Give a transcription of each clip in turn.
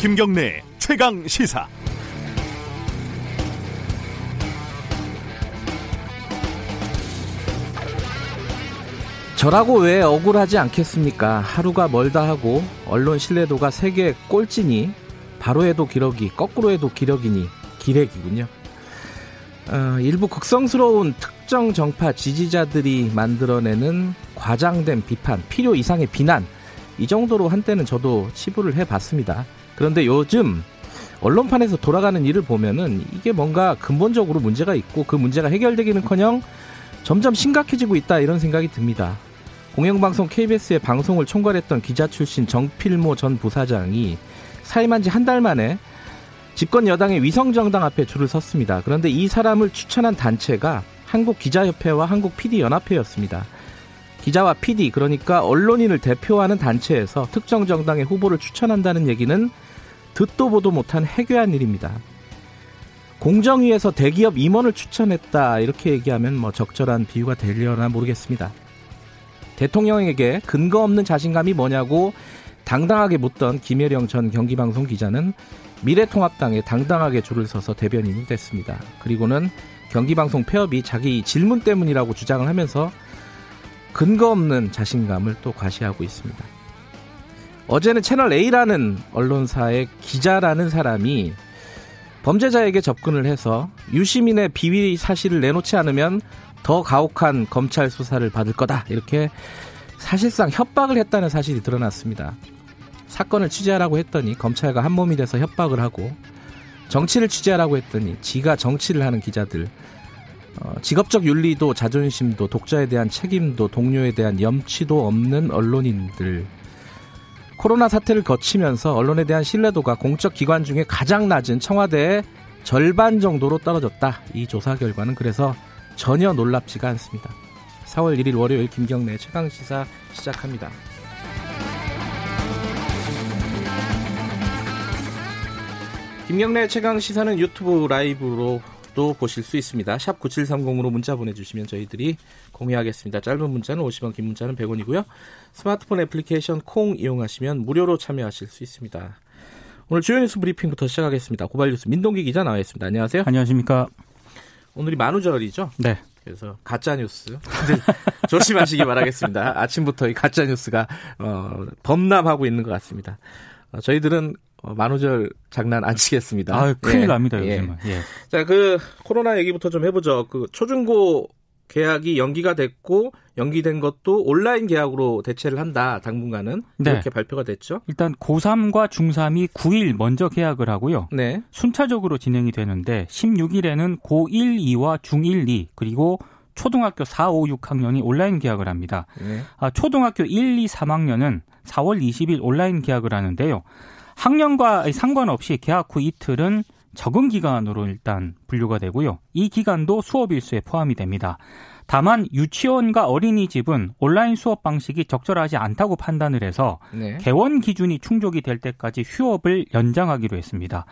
김경래 최강 시사. 저라고 왜 억울하지 않겠습니까? 하루가 멀다 하고 언론 신뢰도가 세계 꼴찌니 바로 해도 기러기, 거꾸로 해도 기러기니 기레기군요. 어, 일부 극성스러운 특정 정파 지지자들이 만들어내는 과장된 비판, 필요 이상의 비난 이 정도로 한때는 저도 치부를 해봤습니다. 그런데 요즘 언론판에서 돌아가는 일을 보면은 이게 뭔가 근본적으로 문제가 있고 그 문제가 해결되기는커녕 점점 심각해지고 있다 이런 생각이 듭니다. 공영방송 KBS의 방송을 총괄했던 기자 출신 정필모 전 부사장이 사임한 지 한 달 만에 집권 여당의 위성정당 앞에 줄을 섰습니다. 그런데 이 사람을 추천한 단체가 한국기자협회와 한국PD연합회였습니다. 기자와 PD, 그러니까 언론인을 대표하는 단체에서 특정 정당의 후보를 추천한다는 얘기는 듣도 보도 못한 해괴한 일입니다. 공정위에서 대기업 임원을 추천했다 이렇게 얘기하면 뭐 적절한 비유가 되려나 모르겠습니다. 대통령에게 근거 없는 자신감이 뭐냐고 당당하게 묻던 김혜령 전 경기방송 기자는 미래통합당에 당당하게 줄을 서서 대변인이 됐습니다. 그리고는 경기방송 폐업이 자기 질문 때문이라고 주장을 하면서 근거 없는 자신감을 또 과시하고 있습니다. 어제는 채널 A라는 언론사의 기자라는 사람이 범죄자에게 접근을 해서 유시민의 비위 사실을 내놓지 않으면 더 가혹한 검찰 수사를 받을 거다. 이렇게 사실상 협박을 했다는 사실이 드러났습니다. 사건을 취재하라고 했더니 검찰과 한 몸이 돼서 협박을 하고 정치를 취재하라고 했더니 지가 정치를 하는 기자들 어, 직업적 윤리도 자존심도 독자에 대한 책임도 동료에 대한 염치도 없는 언론인들 코로나 사태를 거치면서 언론에 대한 신뢰도가 공적 기관 중에 가장 낮은 청와대의 절반 정도로 떨어졌다. 이 조사 결과는 그래서 전혀 놀랍지가 않습니다. 4월 1일 월요일 김경래 최강 시사 시작합니다. 김경래 최강 시사는 유튜브 라이브로 또 보실 수 있습니다. 샵 9730으로 문자 보내주시면 저희들이 공유하겠습니다. 짧은 문자는 50원, 긴 문자는 100원이고요. 스마트폰 애플리케이션 콩 이용하시면 무료로 참여하실 수 있습니다. 오늘 주요 뉴스 브리핑부터 시작하겠습니다. 고발 뉴스 민동기 기자 나와 있습니다. 안녕하세요. 안녕하십니까. 오늘이 만우절이죠? 네. 그래서 가짜 뉴스 조심하시기 바라겠습니다. 아침부터 이 가짜 뉴스가 어, 범람하고 있는 것 같습니다. 어, 저희들은 어, 만우절 장난 안 치겠습니다. 아, 큰일 예. 납니다, 요즘은. 예. 예. 자, 그 코로나 얘기부터 좀 해보죠. 그 초중고 계약이 연기가 됐고 연기된 것도 온라인 계약으로 대체를 한다. 당분간은 네. 이렇게 발표가 됐죠. 일단 고3과 중3이 9일 먼저 계약을 하고요. 네. 순차적으로 진행이 되는데 16일에는 고1, 2와 중1, 2 그리고 초등학교 4, 5, 6학년이 온라인 계약을 합니다. 네. 아, 초등학교 1, 2, 3학년은 4월 20일 온라인 계약을 하는데요. 학년과 상관없이 계약 후 이틀은 적응 기간으로 일단 분류가 되고요. 이 기간도 수업 일수에 포함이 됩니다. 다만 유치원과 어린이집은 온라인 수업 방식이 적절하지 않다고 판단을 해서 네. 개원 기준이 충족이 될 때까지 휴업을 연장하기로 했습니다.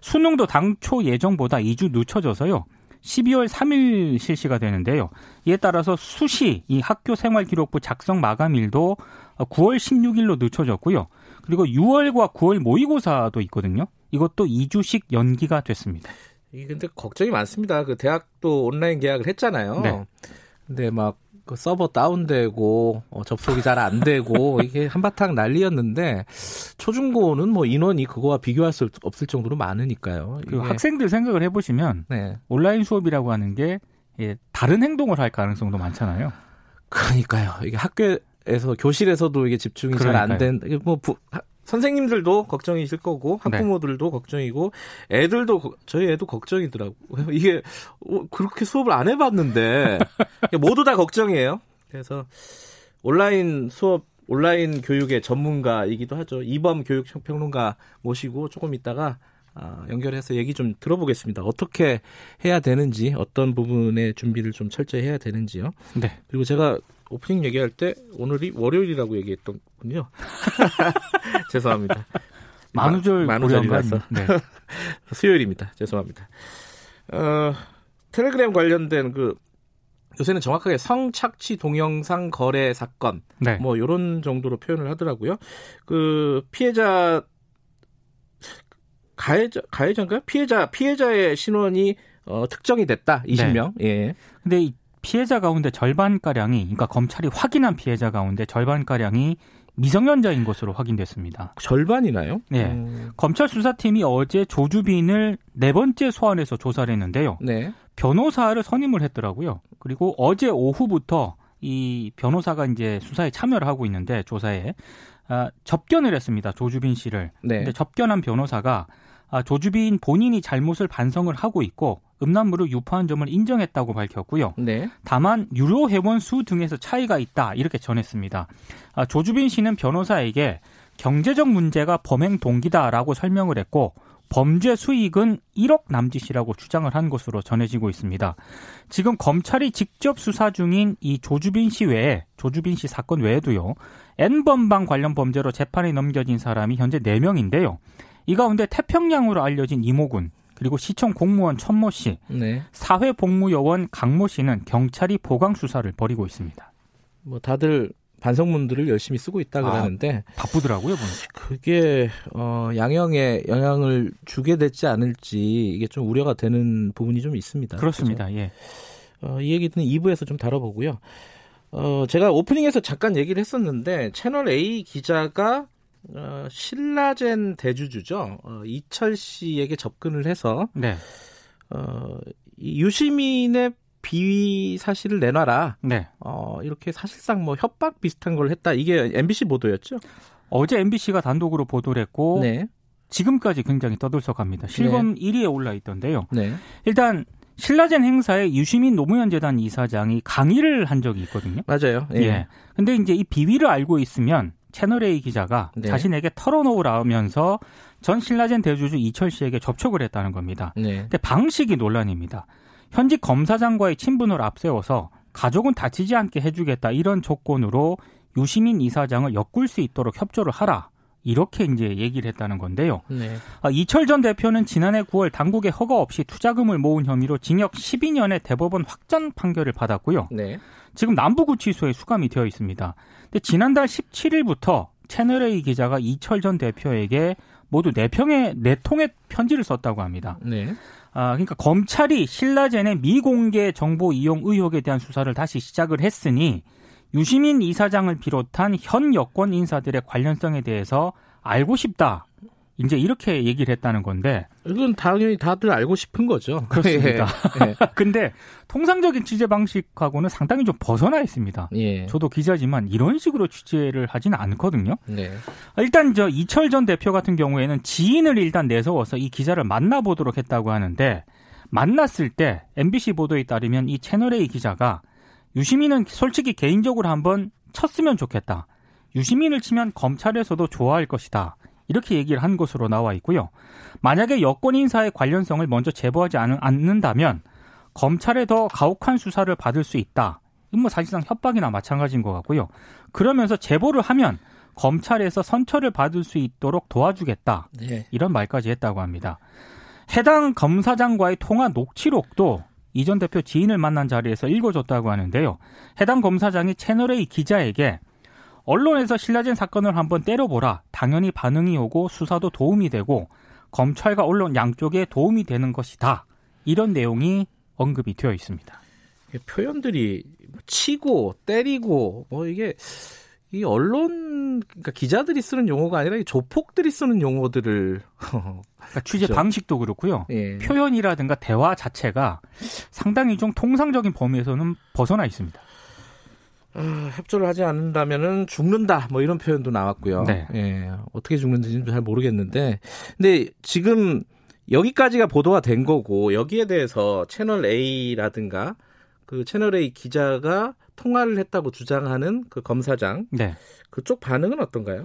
수능도 당초 예정보다 2주 늦춰져서요. 12월 3일 실시가 되는데요. 이에 따라서 수시 이 학교 생활 기록부 작성 마감일도 9월 16일로 늦춰졌고요. 그리고 6월과 9월 모의고사도 있거든요. 이것도 2주씩 연기가 됐습니다. 이게 근데 걱정이 많습니다. 그 대학도 온라인 계약을 했잖아요. 네. 근데 막 그 서버 다운되고 어, 접속이 잘 안 되고 이게 한바탕 난리였는데 초중고는 뭐 인원이 그거와 비교할 수 없을 정도로 많으니까요. 그 학생들 생각을 해보시면 네. 온라인 수업이라고 하는 게 예, 다른 행동을 할 가능성도 많잖아요. 그러니까요. 이게 학교 에서 교실에서도 이게 집중이 잘 안 된. 뭐 부, 선생님들도 걱정이실 거고 네. 학부모들도 네. 걱정이고 애들도 저희 애도 걱정이더라고요. 이게 어, 그렇게 수업을 안 해봤는데 모두 다 걱정이에요. 그래서 온라인 수업 온라인 교육의 전문가이기도 하죠. 이범 교육평론가 모시고 조금 있다가 아, 연결해서 얘기 좀 들어보겠습니다. 어떻게 해야 되는지, 어떤 부분의 준비를 좀 철저히 해야 되는지요. 네. 그리고 제가 오프닝 얘기할 때 오늘이 월요일이라고 얘기했던군요. 죄송합니다. 만우절 만우절이라서 네. 수요일입니다. 죄송합니다. 어, 텔레그램 관련된 그 요새는 정확하게 성착취 동영상 거래 사건 네. 뭐 이런 정도로 표현을 하더라고요. 그 피해자 가해자 가해자인가 피해자 피해자의 신원이 어, 특정이 됐다 20명. 네. 예. 근데 이 피해자 가운데 절반 가량이 그러니까 검찰이 확인한 피해자 가운데 절반 가량이 미성년자인 것으로 확인됐습니다. 절반이나요? 네. 음. 검찰 수사팀이 어제 조주빈을 네 번째 소환해서 조사를 했는데요. 네. 변호사를 선임을 했더라고요. 그리고 어제 오후부터 이 변호사가 이제 수사에 참여를 하고 있는데 조사에 아, 접견을 했습니다. 조주빈 씨를. 네. 근데 접견한 변호사가 아, 조주빈 본인이 잘못을 반성을 하고 있고 음란물을 유포한 점을 인정했다고 밝혔고요. 네. 다만 유료 회원 수 등에서 차이가 있다 이렇게 전했습니다. 아, 조주빈 씨는 변호사에게 경제적 문제가 범행 동기다라고 설명을 했고 범죄 수익은 1억 남짓이라고 주장을 한 것으로 전해지고 있습니다. 지금 검찰이 직접 수사 중인 이 조주빈 씨 외에 조주빈 씨 사건 외에도요. N번방 관련 범죄로 재판에 넘겨진 사람이 현재 4명인데요. 이 가운데 태평양으로 알려진 이모군 그리고 시청 공무원 천모 씨, 네. 사회 복무 요원 강모 씨는 경찰이 보강 수사를 벌이고 있습니다. 뭐 다들 반성문들을 열심히 쓰고 있다 아, 그러는데 아, 바쁘더라고요. 보니. 그게 어, 양형에 영향을 주게 될지 않을지 이게 좀 우려가 되는 부분이 좀 있습니다. 그렇습니다. 그렇죠? 예. 어, 이 얘기는 2부에서 좀 다뤄보고요. 어, 제가 오프닝에서 잠깐 얘기를 했었는데 채널 A 기자가 어, 신라젠 대주주죠. 어, 이철 씨에게 접근을 해서 네. 어, 유시민의 비위 사실을 내놔라. 네. 어, 이렇게 사실상 뭐 협박 비슷한 걸 했다. 이게 MBC 보도였죠. 어제 MBC가 단독으로 보도를 했고 네. 지금까지 굉장히 떠들썩합니다. 실검 네. 1위에 올라 있던데요. 네. 일단 신라젠 행사에 유시민 노무현 재단 이사장이 강의를 한 적이 있거든요. 맞아요. 예. 예. 근데 이제 이 비위를 알고 있으면 채널A 기자가 네. 자신에게 털어놓으라면서 전 신라젠 대주주 이철 씨에게 접촉을 했다는 겁니다. 네. 근데 방식이 논란입니다. 현직 검사장과의 친분을 앞세워서 가족은 다치지 않게 해주겠다 이런 조건으로 유시민 이사장을 엮을 수 있도록 협조를 하라. 이렇게 이제 얘기를 했다는 건데요. 네. 아, 이철 전 대표는 지난해 9월 당국의 허가 없이 투자금을 모은 혐의로 징역 12년의 대법원 확정 판결을 받았고요. 네. 지금 남부구치소에 수감이 되어 있습니다. 근데 지난달 17일부터 채널A 기자가 이철 전 대표에게 모두 4평의 4통의 편지를 썼다고 합니다. 네. 아, 그러니까 검찰이 신라젠의 미공개 정보 이용 의혹에 대한 수사를 다시 시작을 했으니 유시민 이사장을 비롯한 현 여권 인사들의 관련성에 대해서 알고 싶다. 이제 이렇게 얘기를 했다는 건데 이건 당연히 다들 알고 싶은 거죠. 그렇습니다. 예. 근데 통상적인 취재 방식하고는 상당히 좀 벗어나 있습니다. 예. 저도 기자지만 이런 식으로 취재를 하지는 않거든요. 네. 일단 저 이철 전 대표 같은 경우에는 지인을 일단 내세워서 이 기자를 만나보도록 했다고 하는데 만났을 때 MBC 보도에 따르면 이 채널A 기자가 유시민은 솔직히 개인적으로 한번 쳤으면 좋겠다. 유시민을 치면 검찰에서도 좋아할 것이다. 이렇게 얘기를 한 것으로 나와 있고요. 만약에 여권 인사의 관련성을 먼저 제보하지 않는다면 검찰에 더 가혹한 수사를 받을 수 있다. 뭐 사실상 협박이나 마찬가지인 것 같고요. 그러면서 제보를 하면 검찰에서 선처를 받을 수 있도록 도와주겠다. 네. 이런 말까지 했다고 합니다. 해당 검사장과의 통화 녹취록도 이 전 대표 지인을 만난 자리에서 읽어줬다고 하는데요. 해당 검사장이 채널A 기자에게 언론에서 신라젠 사건을 한번 때려보라. 당연히 반응이 오고 수사도 도움이 되고 검찰과 언론 양쪽에 도움이 되는 것이다. 이런 내용이 언급이 되어 있습니다. 표현들이 뭐 치고 때리고 뭐 이게 이 언론 그러니까 기자들이 쓰는 용어가 아니라 조폭들이 쓰는 용어들을 그러니까 취재 그렇죠? 방식도 그렇고요. 예. 표현이라든가 대화 자체가 상당히 좀 통상적인 범위에서는 벗어나 있습니다. 어, 협조를 하지 않는다면은 죽는다 뭐 이런 표현도 나왔고요. 네. 예, 어떻게 죽는지는 잘 모르겠는데, 근데 지금 여기까지가 보도가 된 거고 여기에 대해서 채널 A라든가 그 채널 A 기자가 통화를 했다고 주장하는 그 검사장, 네. 그쪽 반응은 어떤가요?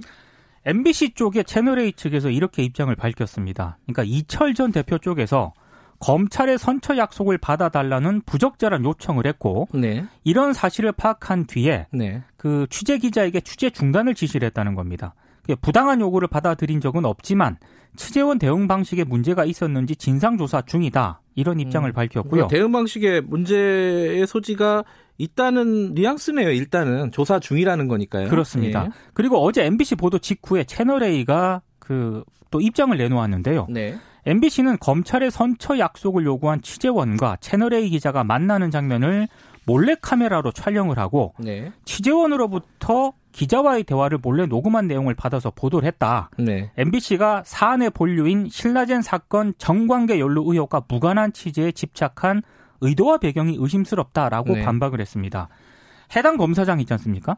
MBC 쪽의 채널A 측에서 이렇게 입장을 밝혔습니다. 그러니까 이철 전 대표 쪽에서 검찰의 선처 약속을 받아달라는 부적절한 요청을 했고 네. 이런 사실을 파악한 뒤에 네. 그 취재 기자에게 취재 중단을 지시를 했다는 겁니다. 부당한 요구를 받아들인 적은 없지만 취재원 대응 방식에 문제가 있었는지 진상 조사 중이다 이런 입장을 음, 밝혔고요. 대응 방식에 문제의 소지가 있다는 뉘앙스네요. 일단은 조사 중이라는 거니까요. 그렇습니다. 예. 그리고 어제 MBC 보도 직후에 채널 A가 그 또 입장을 내놓았는데요. 네. MBC는 검찰의 선처 약속을 요구한 취재원과 채널A 기자가 만나는 장면을 몰래 카메라로 촬영을 하고 네. 취재원으로부터 기자와의 대화를 몰래 녹음한 내용을 받아서 보도를 했다. 네. MBC가 사안의 본류인 신라젠 사건 정관계 연루 의혹과 무관한 취재에 집착한 의도와 배경이 의심스럽다라고 네. 반박을 했습니다. 해당 검사장 있지 않습니까?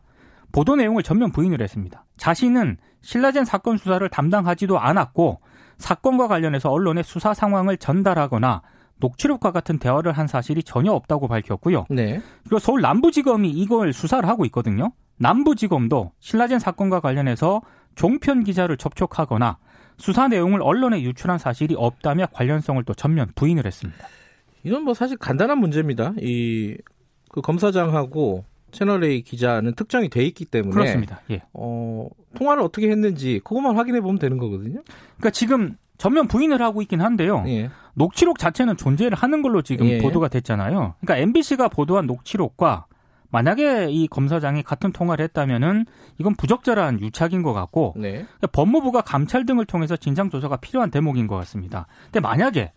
보도 내용을 전면 부인을 했습니다. 자신은 신라젠 사건 수사를 담당하지도 않았고 사건과 관련해서 언론에 수사 상황을 전달하거나 녹취록과 같은 대화를 한 사실이 전혀 없다고 밝혔고요. 네. 그리고 서울 남부지검이 이걸 수사를 하고 있거든요. 남부지검도 신라젠 사건과 관련해서 종편 기자를 접촉하거나 수사 내용을 언론에 유출한 사실이 없다며 관련성을 또 전면 부인을 했습니다. 이건 뭐 사실 간단한 문제입니다. 이 그 검사장하고 채널 A 기자는 특정이 돼 있기 때문에 그렇습니다. 예. 어, 통화를 어떻게 했는지 그것만 확인해 보면 되는 거거든요. 그러니까 지금 전면 부인을 하고 있긴 한데요. 예. 녹취록 자체는 존재를 하는 걸로 지금 예. 보도가 됐잖아요. 그러니까 MBC가 보도한 녹취록과 만약에 이 검사장이 같은 통화를 했다면은 이건 부적절한 유착인 것 같고 네. 그러니까 법무부가 감찰 등을 통해서 진상 조사가 필요한 대목인 것 같습니다. 근데 만약에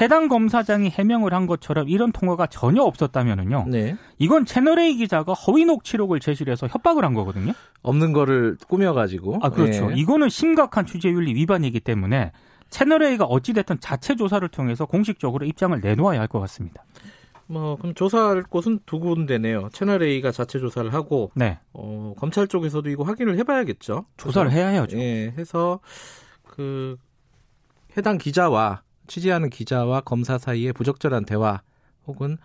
해당 검사장이 해명을 한 것처럼 이런 통화가 전혀 없었다면은요. 네. 이건 채널A 기자가 허위 녹취록을 제시해서 협박을 한 거거든요. 없는 거를 꾸며가지고. 아 그렇죠. 네. 이거는 심각한 취재윤리 위반이기 때문에 채널A가 어찌됐든 자체 조사를 통해서 공식적으로 입장을 내놓아야 할 것 같습니다. 뭐 그럼 조사할 곳은 두 군데네요. 채널 A가 자체 조사를 하고 네. 어, 검찰 쪽에서도 이거 확인을 해봐야겠죠. 조사를 해야 해야죠. 예, 해서 그 해당 기자와 취재하는 기자와 검사 사이에 부적절한 대화 혹은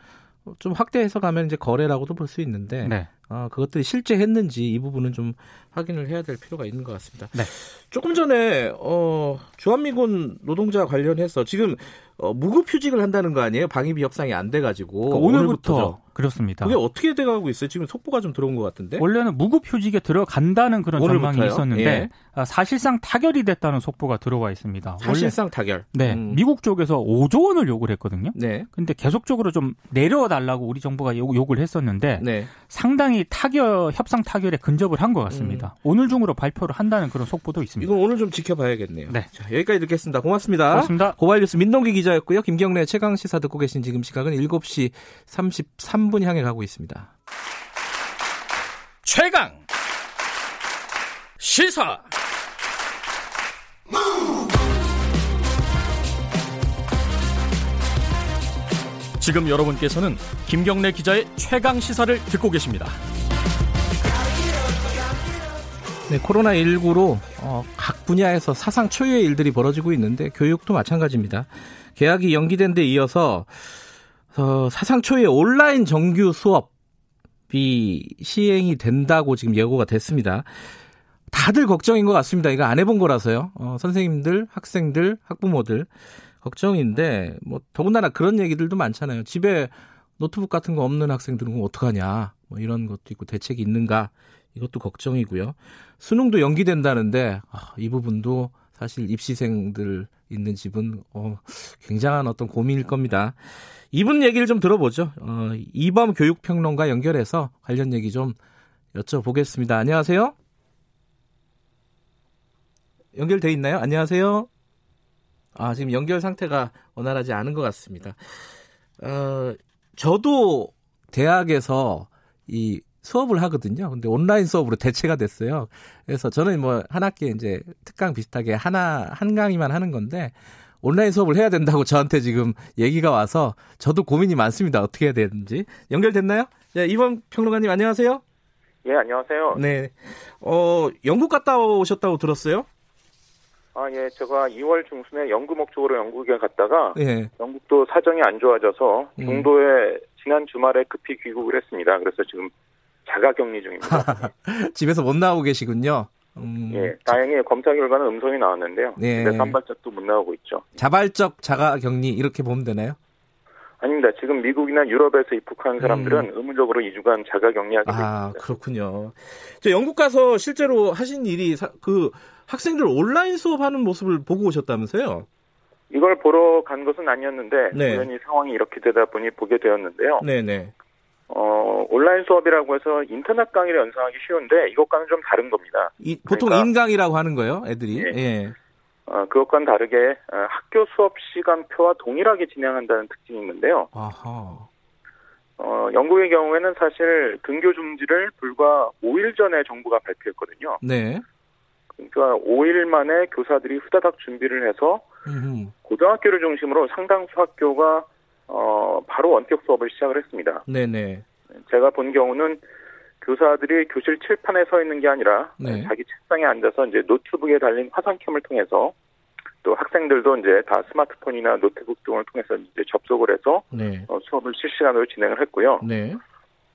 좀 확대 해석하면 이제 거래라고도 볼 수 있는데 네. 어, 그것들이 실제 했는지 이 부분은 좀 확인을 해야 될 필요가 있는 것 같습니다. 네. 조금 전에 어, 주한미군 노동자 관련해서 지금 어, 무급 휴직을 한다는 거 아니에요? 방위비 협상이 안 돼가지고 그러니까 오늘부터 그렇습니다. 그게 어떻게 돼가고 있어요? 지금 속보가 좀 들어온 것 같은데. 원래는 무급 휴직에 들어간다는 그런 오늘부터요? 전망이 있었는데 예. 아, 사실상 타결이 됐다는 속보가 들어와 있습니다. 사실상 원래, 타결. 네, 음. 미국 쪽에서 5조 원을 요구를 했거든요. 네. 근데 계속적으로 좀 내려달라고 우리 정부가 욕을 했었는데 네. 상당히 타결 협상 타결에 근접을 한 것 같습니다. 음. 오늘 중으로 발표를 한다는 그런 속보도 있습니다. 이건 오늘 좀 지켜봐야겠네요. 네. 자, 여기까지 듣겠습니다. 고맙습니다. 고맙습니다. 고발뉴스 민동기 기자였고요. 김경래 최강 시사 듣고 계신 지금 시각은 7시 33분 향해 가고 있습니다. 최강 시사 지금 여러분께서는 김경래 기자의 최강 시사를 듣고 계십니다. 네, 코로나19로 어, 각 분야에서 사상 초유의 일들이 벌어지고 있는데 교육도 마찬가지입니다. 개학이 연기된 데 이어서 어, 사상 초유의 온라인 정규 수업이 시행이 된다고 지금 예고가 됐습니다. 다들 걱정인 것 같습니다. 이거 안 해본 거라서요. 어, 선생님들, 학생들, 학부모들 걱정인데 뭐 더군다나 그런 얘기들도 많잖아요. 집에 노트북 같은 거 없는 학생들은 어떡하냐. 뭐 이런 것도 있고 대책이 있는가 이것도 걱정이고요. 수능도 연기된다는데 아, 이 부분도 사실 입시생들 있는 집은 어, 굉장한 어떤 고민일 겁니다. 이분 얘기를 좀 들어보죠. 어, 이범 교육평론가 연결해서 관련 얘기 좀 여쭤보겠습니다. 안녕하세요. 연결돼 있나요? 안녕하세요. 아, 지금 연결 상태가 원활하지 않은 것 같습니다. 어, 저도 대학에서 이 수업을 하거든요. 근데 온라인 수업으로 대체가 됐어요. 그래서 저는 뭐 한 학기에 이제 특강 비슷하게 하나 한 강의만 하는 건데 온라인 수업을 해야 된다고 저한테 지금 얘기가 와서 저도 고민이 많습니다. 어떻게 해야 되는지. 연결됐나요? 네, 이번 평론가님 안녕하세요. 예, 안녕하세요. 네. 어, 영국 갔다 오셨다고 들었어요? 아, 예. 제가 2월 중순에 연구 목적으로 영국에 갔다가 예. 영국도 사정이 안 좋아져서 음. 중도에 음. 지난 주말에 급히 귀국을 했습니다. 그래서 지금 자가 격리 중입니다. 집에서 못 나오고 계시군요. 음. 예, 다행히 검사 결과는 음성이 나왔는데요. 네. 근데 산발적도 못 나오고 있죠. 자발적 자가 격리 이렇게 보면 되나요? 아닙니다. 지금 미국이나 유럽에서 입국한 사람들은 음. 의무적으로 2주간 자가 격리하게 됩니다. 아, 그렇군요. 저 영국 가서 실제로 하신 일이 사, 그 학생들 온라인 수업하는 모습을 보고 오셨다면서요? 이걸 보러 간 것은 아니었는데 네. 우연히 상황이 이렇게 되다 보니 보게 되었는데요. 네네. 네. 어, 온라인 수업이라고 해서 인터넷 강의를 연상하기 쉬운데 이것과는 좀 다른 겁니다. 이, 보통 그러니까, 인강이라고 하는 거예요, 애들이. 예. 예. 어, 그것과는 다르게 어, 학교 수업 시간표와 동일하게 진행한다는 특징이 있는데요. 아하. 어, 영국의 경우에는 사실 등교 중지를 불과 5일 전에 정부가 발표했거든요. 네. 그러니까 5일 만에 교사들이 후다닥 준비를 해서 음흠. 고등학교를 중심으로 상당수 학교가 어, 바로 원격 수업을 시작을 했습니다. 네네. 제가 본 경우는 교사들이 교실 칠판에 서 있는 게 아니라 네. 자기 책상에 앉아서 이제 노트북에 달린 화상캠을 통해서 또 학생들도 이제 다 스마트폰이나 노트북 등을 통해서 이제 접속을 해서 네. 어, 수업을 실시간으로 진행을 했고요. 네.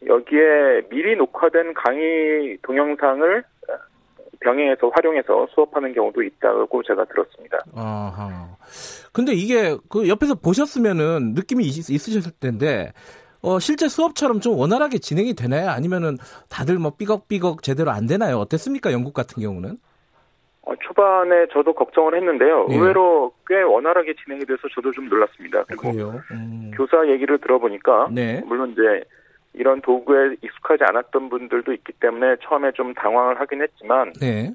여기에 미리 녹화된 강의 동영상을 병행해서 활용해서 수업하는 경우도 있다고 제가 들었습니다. 아하. 근데 이게 그 옆에서 보셨으면은 느낌이 있, 으셨을 텐데 어, 실제 수업처럼 좀 원활하게 진행이 되나요? 아니면은 다들 뭐 삐걱삐걱 제대로 안 되나요? 어땠습니까? 영국 같은 경우는? 어, 초반에 저도 걱정을 했는데요. 예. 의외로 꽤 원활하게 진행이 돼서 저도 좀 놀랐습니다. 그리고 음. 교사 얘기를 들어보니까 네. 물론 이제 이런 도구에 익숙하지 않았던 분들도 있기 때문에 처음에 좀 당황을 하긴 했지만 네.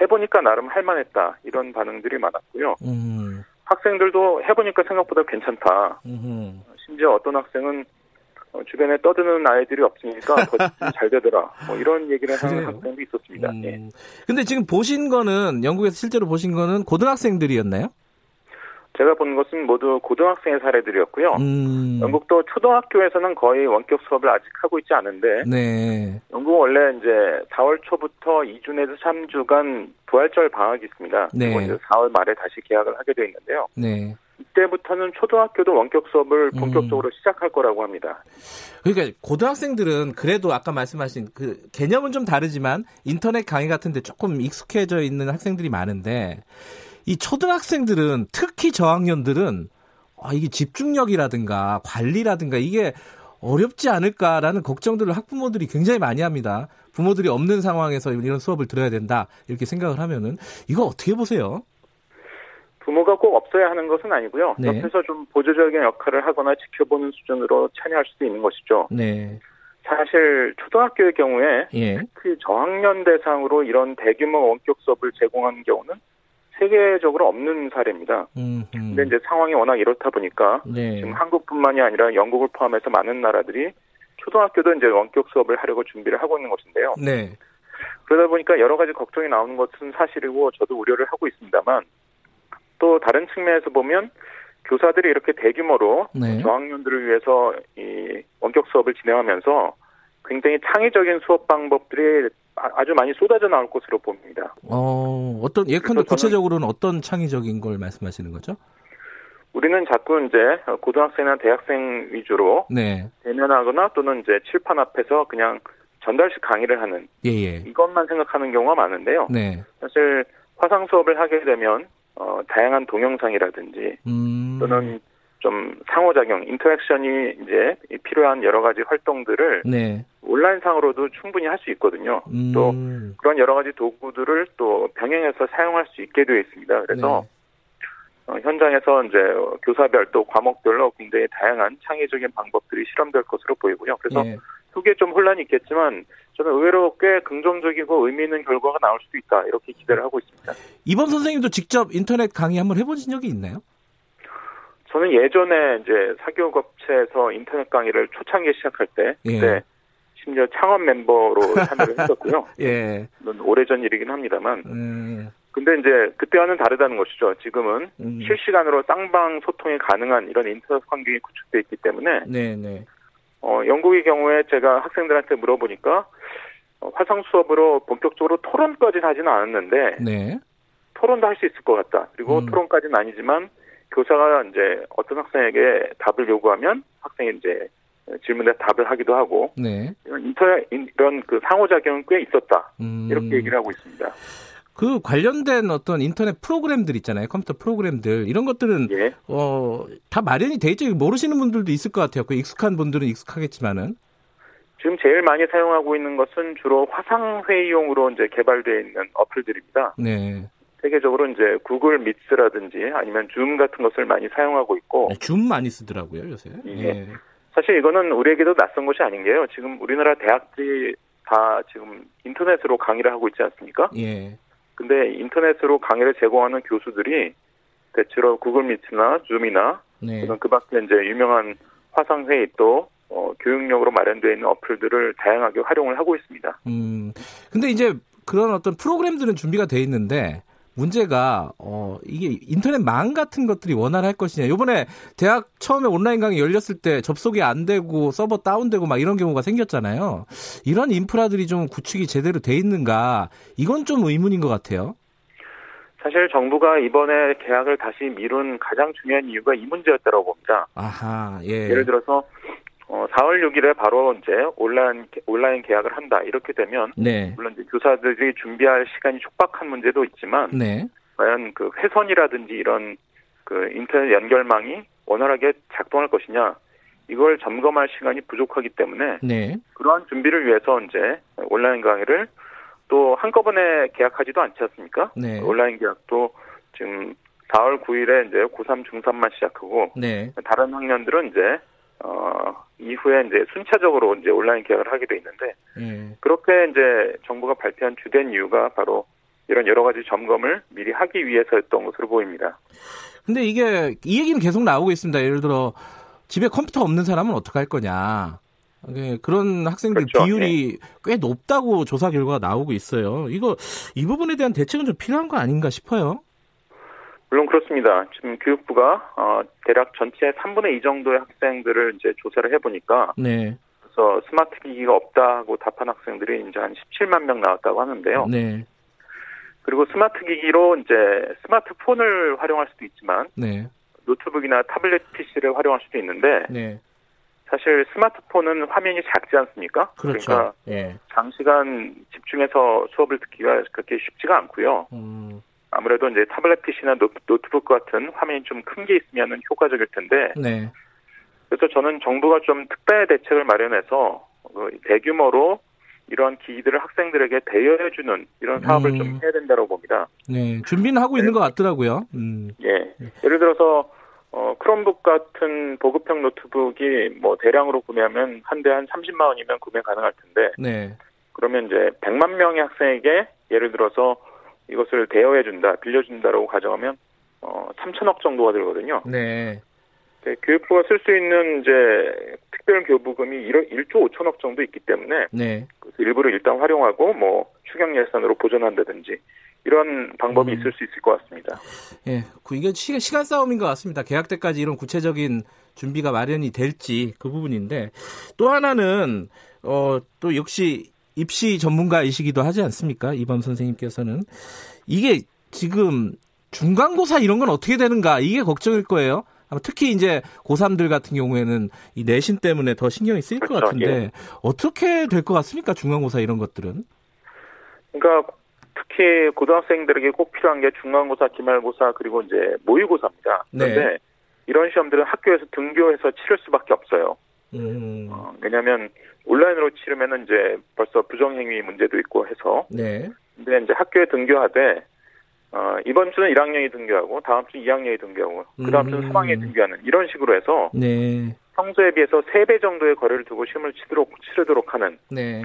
해보니까 나름 할만했다 이런 반응들이 많았고요. 음. 학생들도 해보니까 생각보다 괜찮다. 음. 심지어 어떤 학생은 어, 주변에 떠드는 아이들이 없으니까 더잘 되더라. 뭐 이런 얘기를 하는 학생도 있었습니다. 음. 예. 근데 지금 보신 거는 영국에서 실제로 보신 거는 고등학생들이었나요? 제가 본 것은 모두 고등학생의 사례들이었고요. 음. 영국도 초등학교에서는 거의 원격 수업을 아직 하고 있지 않은데, 네. 영국은 원래 이제 4월 초부터 2주 내에서 3주간 부활절 방학이 있습니다. 네. 그리고 이제 4월 말에 다시 개학을 하게 되어 있는데요. 네. 이때부터는 초등학교도 원격 수업을 음. 본격적으로 음. 시작할 거라고 합니다. 그러니까 고등학생들은 그래도 아까 말씀하신 그 개념은 좀 다르지만 인터넷 강의 같은데 조금 익숙해져 있는 학생들이 많은데 이 초등학생들은 특히 저학년들은 아, 이게 집중력이라든가 관리라든가 이게 어렵지 않을까라는 걱정들을 학부모들이 굉장히 많이 합니다. 부모들이 없는 상황에서 이런 수업을 들어야 된다 이렇게 생각을 하면은 이거 어떻게 보세요? 부모가 꼭 없어야 하는 것은 아니고요. 네. 옆에서 좀 보조적인 역할을 하거나 지켜보는 수준으로 참여할 수도 있는 것이죠. 네. 사실 초등학교의 경우에 예. 특히 저학년 대상으로 이런 대규모 원격 수업을 제공하는 경우는 세계적으로 없는 사례입니다. 음, 음. 근데 이제 상황이 워낙 이렇다 보니까 네. 지금 한국뿐만이 아니라 영국을 포함해서 많은 나라들이 초등학교도 이제 원격 수업을 하려고 준비를 하고 있는 것인데요. 네. 그러다 보니까 여러 가지 걱정이 나오는 것은 사실이고 저도 우려를 하고 있습니다만 또 다른 측면에서 보면 교사들이 이렇게 대규모로 네. 저학년들을 위해서 이 원격 수업을 진행하면서 굉장히 창의적인 수업 방법들이 아주 많이 쏟아져 나올 것으로 봅니다. 어, 어떤 예컨대 구체적으로는 어떤 창의적인 걸 말씀하시는 거죠? 우리는 자꾸 이제 고등학생이나 대학생 위주로 네. 대면하거나 또는 이제 칠판 앞에서 그냥 전달식 강의를 하는 예예. 예. 이것만 생각하는 경우가 많은데요. 네. 사실 화상 수업을 하게 되면 어, 다양한 동영상이라든지 음. 또는 좀 상호작용, 인터랙션이 이제 필요한 여러 가지 활동들을 네. 온라인상으로도 충분히 할 수 있거든요. 음. 또 그런 여러 가지 도구들을 또 병행해서 사용할 수 있게 되어 있습니다. 그래서 네. 어, 현장에서 이제 교사별 또 과목별로 굉장히 다양한 창의적인 방법들이 실험될 것으로 보이고요. 그래서 네. 그게 좀 혼란이 있겠지만 저는 의외로 꽤 긍정적이고 의미 있는 결과가 나올 수도 있다 이렇게 기대를 하고 있습니다. 이번 선생님도 직접 인터넷 강의 한번 해보신 적이 있나요? 저는 예전에 이제 사교육 업체에서 인터넷 강의를 초창기에 시작할 때 예. 그때 심지어 창업 멤버로 참여를 했었고요. 예. 오래전 일이긴 합니다만. 음. 근데 이제 그때와는 다르다는 것이죠. 지금은 음. 실시간으로 쌍방 소통이 가능한 이런 인터넷 환경이 구축돼 있기 때문에 네, 네. 어, 영국의 경우에 제가 학생들한테 물어보니까 어, 화상 수업으로 본격적으로 토론까지는 하지는 않았는데 네. 토론도 할 수 있을 것 같다. 그리고 음. 토론까지는 아니지만 교사가 이제 어떤 학생에게 답을 요구하면 학생이 이제 질문에 답을 하기도 하고 네. 이런 인터 이런 그 상호작용은 꽤 있었다. 음. 이렇게 얘기를 하고 있습니다. 그 관련된 어떤 인터넷 프로그램들 있잖아요. 컴퓨터 프로그램들 이런 것들은 예. 어다 마련이 돼 있죠. 모르시는 분들도 있을 것 같아요. 그 익숙한 분들은 익숙하겠지만은 지금 제일 많이 사용하고 있는 것은 주로 화상 회의용으로 이제 개발되어 있는 어플들입니다. 네. 세계적으로 이제 구글 미츠라든지 아니면 줌 같은 것을 많이 사용하고 있고 네, 줌 많이 쓰더라고요 요새. 예. 예. 사실 이거는 우리에게도 낯선 것이 아닌 게요. 지금 우리나라 대학들이 다 지금 인터넷으로 강의를 하고 있지 않습니까? 예. 근데 인터넷으로 강의를 제공하는 교수들이 대체로 구글 미트나 줌이나 네. 그 밖에 이제 유명한 화상 회의 또 어, 교육용으로 마련되어 있는 어플들을 다양하게 활용을 하고 있습니다. 음, 근데 이제 그런 어떤 프로그램들은 준비가 돼 있는데 문제가 어 이게 인터넷 망 같은 것들이 원활할 것이냐. 요번에 대학 처음에 온라인 강의 열렸을 때 접속이 안 되고 서버 다운되고 막 이런 경우가 생겼잖아요. 이런 인프라들이 좀 구축이 제대로 돼 있는가? 이건 좀 의문인 것 같아요. 사실 정부가 이번에 계약을 다시 미룬 가장 중요한 이유가 이 문제였다고 봅니다. 아하, 예. 예를 들어서 어, 4월 6일에 바로 이제 온라인 온라인 계약을 한다 이렇게 되면 네. 물론 이제 교사들이 준비할 시간이 촉박한 문제도 있지만 네. 과연 그 회선이라든지 이런 그 인터넷 연결망이 원활하게 작동할 것이냐 이걸 점검할 시간이 부족하기 때문에 네. 그러한 준비를 위해서 이제 온라인 강의를 또 한꺼번에 계약하지도 않지 않습니까? 네. 온라인 계약도 지금 4월 9일에 이제 고3 중3만 시작하고 네. 다른 학년들은 이제 어 이후에 이제 순차적으로 이제 온라인 계약을 하게 돼 있는데 네. 그렇게 이제 정부가 발표한 주된 이유가 바로 이런 여러 가지 점검을 미리 하기 위해서였던 것으로 보입니다. 근데 이게 이 얘기는 계속 나오고 있습니다. 예를 들어 집에 컴퓨터 없는 사람은 어떻게 할 거냐. 네, 그런 학생들 그렇죠. 비율이 네. 꽤 높다고 조사 결과가 나오고 있어요. 이거 이 부분에 대한 대책은 좀 필요한 거 아닌가 싶어요. 물론 그렇습니다. 지금 교육부가 어, 대략 전체의 3분의 2 정도의 학생들을 이제 조사를 해보니까 네. 그래서 스마트 기기가 없다고 답한 학생들이 이제 한 17만 명 나왔다고 하는데요. 네. 그리고 스마트 기기로 이제 스마트폰을 활용할 수도 있지만 네. 노트북이나 타블렛 PC를 활용할 수도 있는데 네. 사실 스마트폰은 화면이 작지 않습니까? 그렇죠. 그러니까 예. 장시간 집중해서 수업을 듣기가 그렇게 쉽지가 않고요. 음. 아무래도 이제 타블렛 PC나 노트북 같은 화면이 좀 큰 게 있으면 효과적일 텐데. 네. 그래서 저는 정부가 좀 특별 대책을 마련해서 그 대규모로 이러한 기기들을 학생들에게 대여해주는 이런 사업을 음. 좀 해야 된다고 봅니다. 네, 준비는 하고 있는 것 같더라고요. 음. 예, 예를 들어서 어, 크롬북 같은 보급형 노트북이 뭐 대량으로 구매하면 한 대한 30만 원이면 구매 가능할 텐데. 네. 그러면 이제 100만 명의 학생에게 예를 들어서 이것을 대여해 준다, 빌려 준다라고 가정하면 어 3천억 정도가 들거든요. 네. 네 교육부가 쓸 수 있는 이제 특별 교부금이 1억 1조 5천억 정도 있기 때문에 네. 일부를 일단 활용하고 뭐 추경 예산으로 보존한다든지 이런 방법이 음. 있을 수 있을 것 같습니다. 예, 그 이게 시간 싸움인 것 같습니다. 계약 때까지 이런 구체적인 준비가 마련이 될지 그 부분인데 또 하나는 어, 또 역시 입시 전문가이시기도 하지 않습니까? 이범 선생님께서는 이게 지금 중간고사 이런 건 어떻게 되는가 이게 걱정일 거예요. 특히 이제 고3들 같은 경우에는 이 내신 때문에 더 신경이 쓰일 그렇죠, 것 같은데 예. 어떻게 될 것 같습니까? 중간고사 이런 것들은? 그러니까 특히 고등학생들에게 꼭 필요한 게 중간고사, 기말고사 그리고 이제 모의고사입니다. 네. 그런데 네. 이런 시험들은 학교에서 등교해서 치를 수밖에 없어요. 음. 어, 왜냐하면 온라인으로 치르면은 이제 벌써 부정행위 문제도 있고 해서. 네. 근데 이제 학교에 등교하되 어, 이번 주는 1학년이 등교하고 다음 주 2학년이 등교하고 그 다음 주는 음. 3학년이 등교하는 이런 식으로 해서 네. 평소에 비해서 3배 정도의 거리를 두고 시험을 치도록 치르도록 하는 네.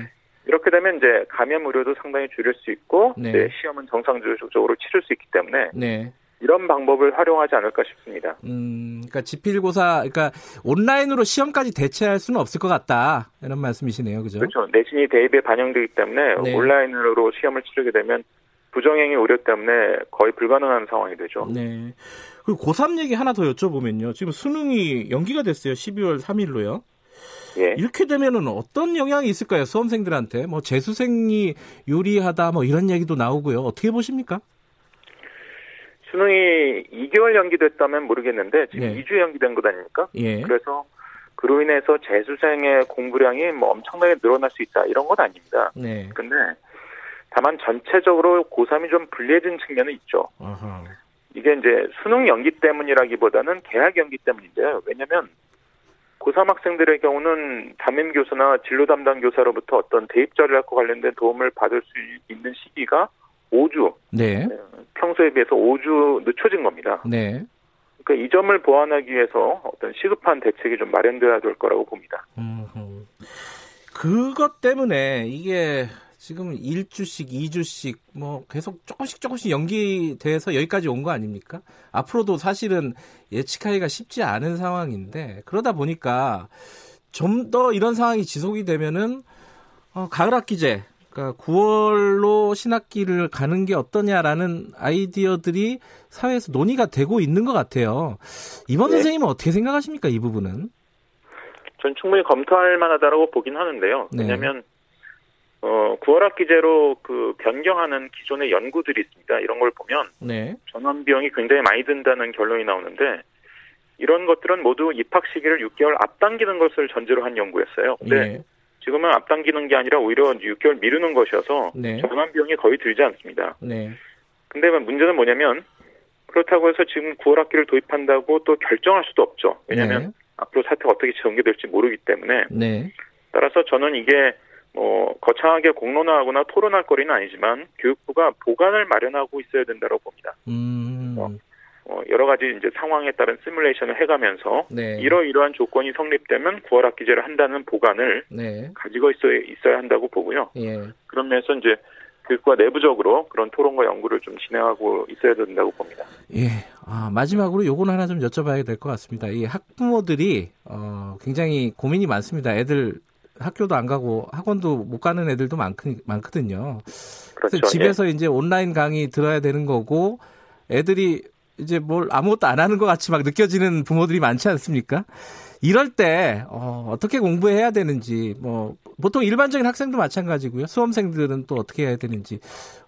이렇게 되면 이제 감염 우려도 상당히 줄일 수 있고 네. 시험은 정상적으로 치를 수 있기 때문에 네. 이런 방법을 활용하지 않을까 싶습니다. 음, 그러니까 지필고사, 그러니까 온라인으로 시험까지 대체할 수는 없을 것 같다 이런 말씀이시네요, 그죠? 그렇죠. 내신이 대입에 반영되기 때문에 네. 온라인으로 시험을 치르게 되면 부정행위 우려 때문에 거의 불가능한 상황이 되죠. 네. 그리고 고3 얘기 하나 더 여쭤보면요. 지금 수능이 연기가 됐어요. 12월 3일로요. 예. 이렇게 되면은 어떤 영향이 있을까요? 수험생들한테 뭐 재수생이 유리하다 뭐 이런 얘기도 나오고요. 어떻게 보십니까? 수능이 2개월 연기됐다면 모르겠는데 지금 예. 2주 연기된 것 아닙니까? 예. 그래서 그로 인해서 재수생의 공부량이 뭐 엄청나게 늘어날 수 있다 이런 건 아닙니다. 네. 근데 다만 전체적으로 고3이 좀 불리해진 측면은 있죠. 아하. 이게 이제 수능 연기 때문이라기보다는 개학 연기 때문인데요. 왜냐면 고3 학생들의 경우는 담임 교사나 진로 담당 교사로부터 어떤 대입 자료학과 관련된 도움을 받을 수 있는 시기가 5주. 네. 평소에 비해서 5주 늦춰진 겁니다. 네. 그러니까 이 점을 보완하기 위해서 어떤 시급한 대책이 좀 마련돼야 될 거라고 봅니다. 음, 그것 때문에 이게 지금 1주씩, 2주씩 뭐 계속 조금씩 조금씩 연기돼서 여기까지 온 거 아닙니까? 앞으로도 사실은 예측하기가 쉽지 않은 상황인데 그러다 보니까 좀 더 이런 상황이 지속이 되면은 어, 가을 학기제 그러니까 9월로 신학기를 가는 게 어떠냐라는 아이디어들이 사회에서 논의가 되고 있는 것 같아요. 이번 네. 선생님은 어떻게 생각하십니까? 이 부분은? 전 충분히 검토할 만하다라고 보긴 하는데요. 네. 왜냐하면 어, 9월 학기제로 그 변경하는 기존의 연구들이 있습니다. 이런 걸 보면 네. 전원 비용이 굉장히 많이 든다는 결론이 나오는데 이런 것들은 모두 입학 시기를 6개월 앞당기는 것을 전제로 한 연구였어요. 근데 네. 지금은 앞당기는 게 아니라 오히려 6개월 미루는 것이어서 네. 전환 비용이 거의 들지 않습니다. 네. 근데 문제는 뭐냐면 그렇다고 해서 지금 9월 학기를 도입한다고 또 결정할 수도 없죠. 왜냐하면 네. 앞으로 사태가 어떻게 전개될지 모르기 때문에 네. 따라서 저는 이게 뭐 거창하게 공론화하거나 토론할 거리는 아니지만 교육부가 보관을 마련하고 있어야 된다고 봅니다. 음. 어, 어, 여러 가지 이제 상황에 따른 시뮬레이션을 해가면서 네. 이러이러한 조건이 성립되면 9월 학기제를 한다는 보관을 네. 가지고 있어야, 있어야 한다고 보고요. 예. 그런 면에서 이제 교육과 내부적으로 그런 토론과 연구를 좀 진행하고 있어야 된다고 봅니다. 예. 아, 마지막으로 요거는 하나 좀 여쭤봐야 될 것 같습니다. 이 학부모들이 어, 굉장히 고민이 많습니다. 애들 학교도 안 가고 학원도 못 가는 애들도 많, 많거든요. 그렇죠. 집에서 예. 이제 온라인 강의 들어야 되는 거고 애들이 이제 뭘 아무것도 안 하는 것 같이 막 느껴지는 부모들이 많지 않습니까? 이럴 때 어, 어떻게 공부해야 되는지 뭐 보통 일반적인 학생도 마찬가지고요. 수험생들은 또 어떻게 해야 되는지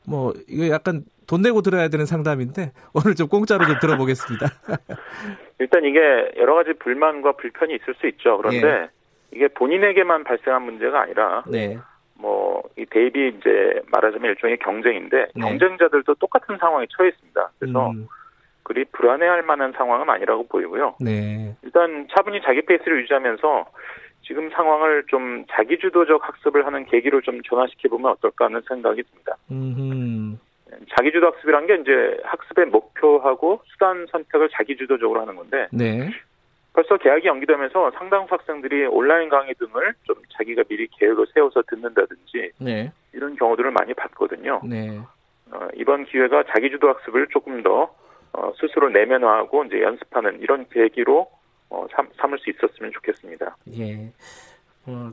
뭐 이거 약간 돈 내고 들어야 되는 상담인데 오늘 좀 공짜로 좀 들어보겠습니다. 일단 이게 여러 가지 불만과 불편이 있을 수 있죠. 그런데 예. 이게 본인에게만 발생한 문제가 아니라 네. 뭐이 대입이 이제 말하자면 일종의 경쟁인데 네. 경쟁자들도 똑같은 상황에 처해 있습니다. 그래서 음. 그리 불안해할 만한 상황은 아니라고 보이고요. 네. 일단 차분히 자기 페이스를 유지하면서 지금 상황을 좀 자기주도적 학습을 하는 계기로 좀 전환시켜 보면 어떨까 하는 생각이 듭니다. 음. 자기주도 학습이란 게 이제 학습의 목표하고 수단 선택을 자기주도적으로 하는 건데 네. 벌써 계약이 연기되면서 상당수 학생들이 온라인 강의 등을 좀 자기가 미리 계획을 세워서 듣는다든지 네. 이런 경우들을 많이 봤거든요. 네. 어, 이번 기회가 자기주도 학습을 조금 더 어, 스스로 내면화하고 이제 연습하는 이런 계기로 어, 삼, 삼을 수 있었으면 좋겠습니다. 예. 어,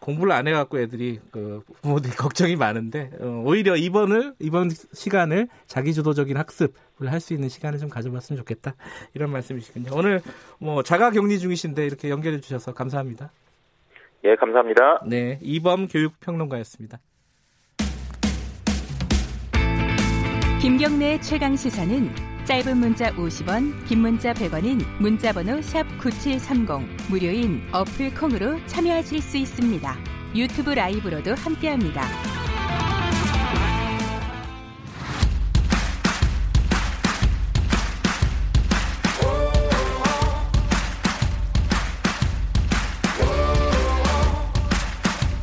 공부를 안 해갖고 애들이 그 부모들이 걱정이 많은데 어, 오히려 이번을 이번 시간을 자기주도적인 학습을 할 수 있는 시간을 좀 가져봤으면 좋겠다 이런 말씀이시군요. 오늘 뭐 자가격리 중이신데 이렇게 연결해 주셔서 감사합니다. 예, 감사합니다. 네, 이범 교육평론가였습니다. 김경래 최강 시사는 짧은 문자 50원, 긴 문자 100원인 문자번호 샵9730 무료인 어플 콩으로 참여하실 수 있습니다. 유튜브 라이브로도 함께합니다.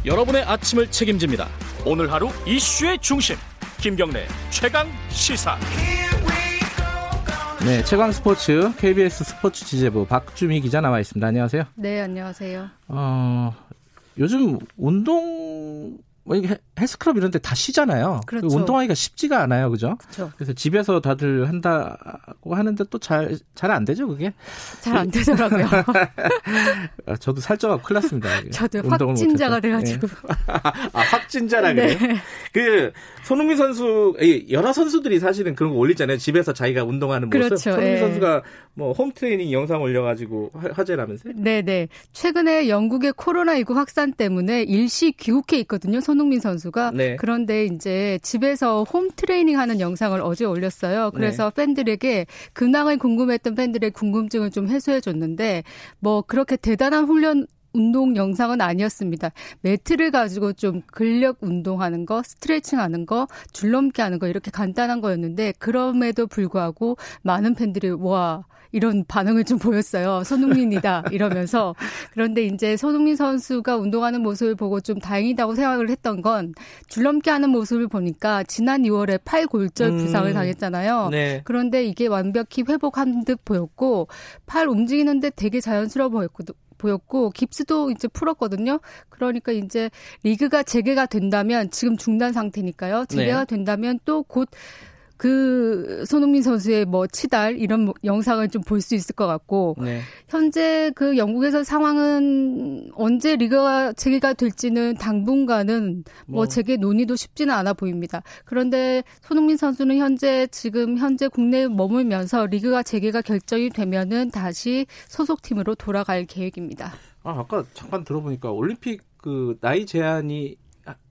여러분의 아침을 책임집니다. 오늘 하루 이슈의 중심 김경래 최강 시사. 네, 최강 스포츠 KBS 스포츠 지재부 박주미 기자 나와 있습니다. 안녕하세요. 네, 안녕하세요. 어, 요즘 운동 뭐 이게 헬스클럽 이런 데 다 쉬잖아요. 그렇죠. 운동하기가 쉽지가 않아요. 그죠? 그렇죠. 그래서 집에서 다들 한다고 하는데 또 잘 잘 안 되죠, 그게? 잘 안 되더라고요. 아, 저도 살쪄가 큰일 났습니다. 저도 확진자가 돼 가지고. 네. 아, 확진자라 그래요? 네. 그 손흥민 선수 여러 선수들이 사실은 그런 거 올리잖아요. 집에서 자기가 운동하는 모습. 그렇죠. 손흥민 네. 선수가 뭐 홈 트레이닝 영상 올려 가지고 화제라면서요? 네, 네. 최근에 영국의 코로나19 확산 때문에 일시 귀국해 있거든요. 손흥민 선수 가 네. 그런데 이제 집에서 홈 트레이닝 하는 영상을 어제 올렸어요. 그래서 네. 팬들에게 근황을 궁금했던 팬들의 궁금증을 좀 해소해 줬는데 뭐 그렇게 대단한 훈련 운동 영상은 아니었습니다. 매트를 가지고 좀 근력 운동하는 거, 스트레칭 하는 거, 줄넘기 하는 거 이렇게 간단한 거였는데 그럼에도 불구하고 많은 팬들이 와 이런 반응을 좀 보였어요. 손흥민이다 이러면서 그런데 이제 손흥민 선수가 운동하는 모습을 보고 좀 다행이다고 생각을 했던 건 줄넘기 하는 모습을 보니까 지난 2월에 팔 골절 음. 부상을 음. 당했잖아요. 네. 그런데 이게 완벽히 회복한 듯 보였고 팔 움직이는데 되게 자연스러워 보였고 보였고 깁스도 이제 풀었거든요. 그러니까 이제 리그가 재개가 된다면 지금 중단 상태니까요. 재개가 네. 된다면 또곧 그 손흥민 선수의 뭐 치달 이런 뭐 영상을 좀 볼 수 있을 것 같고 네. 현재 그 영국에서 상황은 언제 리그가 재개가 될지는 당분간은 뭐, 뭐 재개 논의도 쉽지는 않아 보입니다. 그런데 손흥민 선수는 현재 지금 현재 국내에 머물면서 리그가 재개가 결정이 되면은 다시 소속팀으로 돌아갈 계획입니다. 아, 아까 잠깐 들어보니까 올림픽 그 나이 제한이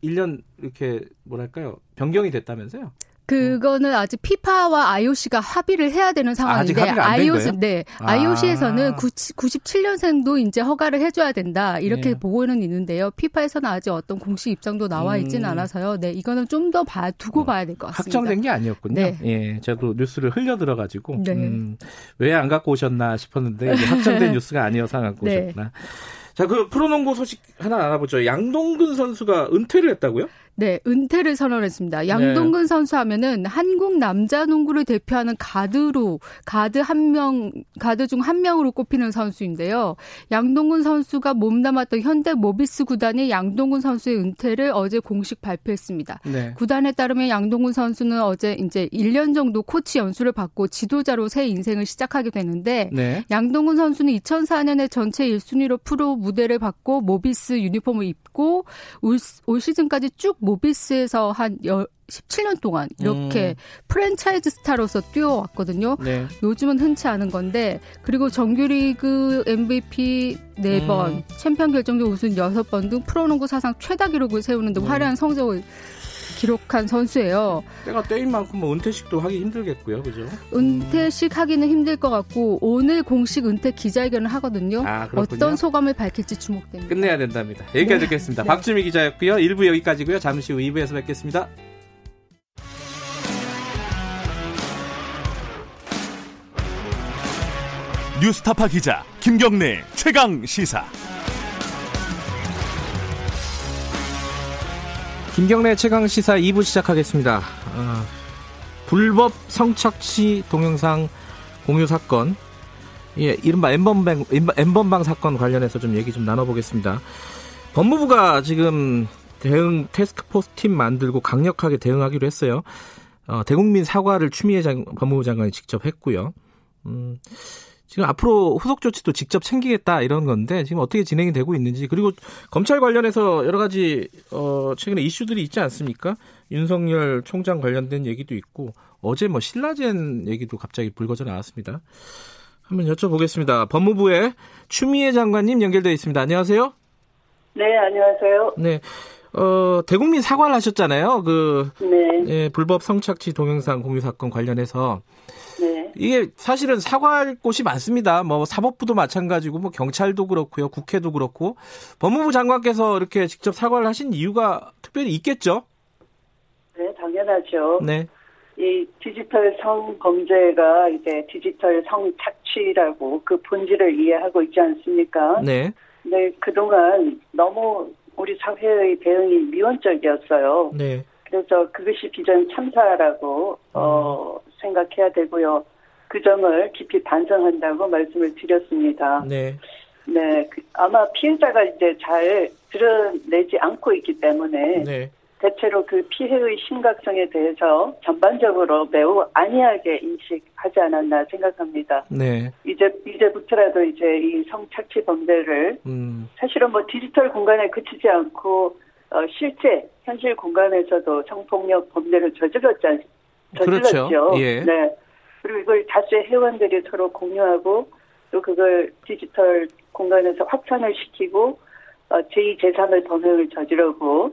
1년 이렇게 뭐랄까요? 변경이 됐다면서요? 그거는 아직 피파와 IOC가 합의를 해야 되는 상황인데 아, IOC 네 아. IOC에서는 97년생도 이제 허가를 해줘야 된다 이렇게 네. 보고는 있는데요. 피파에서는 아직 어떤 공식 입장도 나와 있지는 음. 않아서요. 네 이거는 좀 더 봐 두고 어. 봐야 될 것 같습니다. 확정된 게 아니었군요. 네. 예, 저도 뉴스를 흘려 들어가지고 네. 음, 왜안 갖고 오셨나 싶었는데 확정된 뉴스가 아니어서 안 갖고 네. 오셨구나. 자, 그 프로농구 소식 하나 알아보죠. 양동근 선수가 은퇴를 했다고요? 네, 은퇴를 선언했습니다. 양동근 네. 선수 하면은 한국 남자 농구를 대표하는 가드로 가드 한 명, 가드 중 한 명으로 꼽히는 선수인데요. 양동근 선수가 몸담았던 현대 모비스 구단이 양동근 선수의 은퇴를 어제 공식 발표했습니다. 네. 구단에 따르면 양동근 선수는 어제 이제 1년 정도 코치 연수를 받고 지도자로 새 인생을 시작하게 되는데 네. 양동근 선수는 2004년에 전체 1순위로 프로 무대를 받고 모비스 유니폼을 입고 올, 올 시즌까지 쭉 모비스에서 한 17년 동안 이렇게 음. 프랜차이즈 스타로서 뛰어왔거든요. 네. 요즘은 흔치 않은 건데 그리고 정규리그 MVP 4번, 음. 챔피언 결정전 우승 6번 등 프로농구 사상 최다 기록을 세우는 등 음. 화려한 성적을 기록한 선수예요. 때가 때인 만큼 뭐 은퇴식도 하기 힘들겠고요, 그죠? 은퇴식 하기는 힘들 것 같고 오늘 공식 은퇴 기자회견을 하거든요. 아, 어떤 소감을 밝힐지 주목됩니다. 끝내야 된답니다. 여기까지 네. 듣겠습니다. 네. 박주미 기자였고요. 1부 여기까지고요. 잠시 후 2부에서 뵙겠습니다. 뉴스타파 기자 김경래 최강 시사. 김경래 최강 시사 2부 시작하겠습니다. 어, 불법 성착취 동영상 공유 사건, 예, 이른바 엠번방, 엠번방 사건 관련해서 좀 얘기 좀 나눠보겠습니다. 법무부가 지금 대응 테스크포스 팀 만들고 강력하게 대응하기로 했어요. 어, 대국민 사과를 추미애 장, 법무부 장관이 직접 했고요. 음, 지금 앞으로 후속 조치도 직접 챙기겠다 이런 건데 지금 어떻게 진행이 되고 있는지 그리고 검찰 관련해서 여러 가지 어 최근에 이슈들이 있지 않습니까? 윤석열 총장 관련된 얘기도 있고 어제 뭐 신라젠 얘기도 갑자기 불거져 나왔습니다. 한번 여쭤보겠습니다. 법무부의 추미애 장관님 연결되어 있습니다. 안녕하세요. 네, 안녕하세요. 네. 어, 대국민 사과를 하셨잖아요. 그, 네. 예, 불법 성착취 동영상 공유 사건 관련해서. 네. 이게 사실은 사과할 곳이 많습니다. 뭐 사법부도 마찬가지고 뭐 경찰도 그렇고요. 국회도 그렇고 법무부 장관께서 이렇게 직접 사과를 하신 이유가 특별히 있겠죠? 네, 당연하죠. 네. 이 디지털 성범죄가 이제 디지털 성착취라고 그 본질을 이해하고 있지 않습니까? 네. 네, 그동안 너무 우리 사회의 대응이 미온적이었어요. 네. 그래서 그것이 비전 참사라고 어, 음. 생각해야 되고요. 그 점을 깊이 반성한다고 말씀을 드렸습니다. 네. 네, 그 아마 피해자가 이제 잘 드러내지 않고 있기 때문에 네. 대체로 그 피해의 심각성에 대해서 전반적으로 매우 안이하게 인식하지 않았나 생각합니다. 네. 이제 이제부터라도 이제 이 성착취 범죄를 음. 사실은 뭐 디지털 공간에 그치지 않고 어, 실제 현실 공간에서도 성폭력 범죄를 저질렀지 않, 저질렀죠. 그렇죠. 예. 네. 그리고 이걸 다수의 회원들이 서로 공유하고 또 그걸 디지털 공간에서 확산을 시키고 어, 제2, 제3의 범행을 저지르고 어,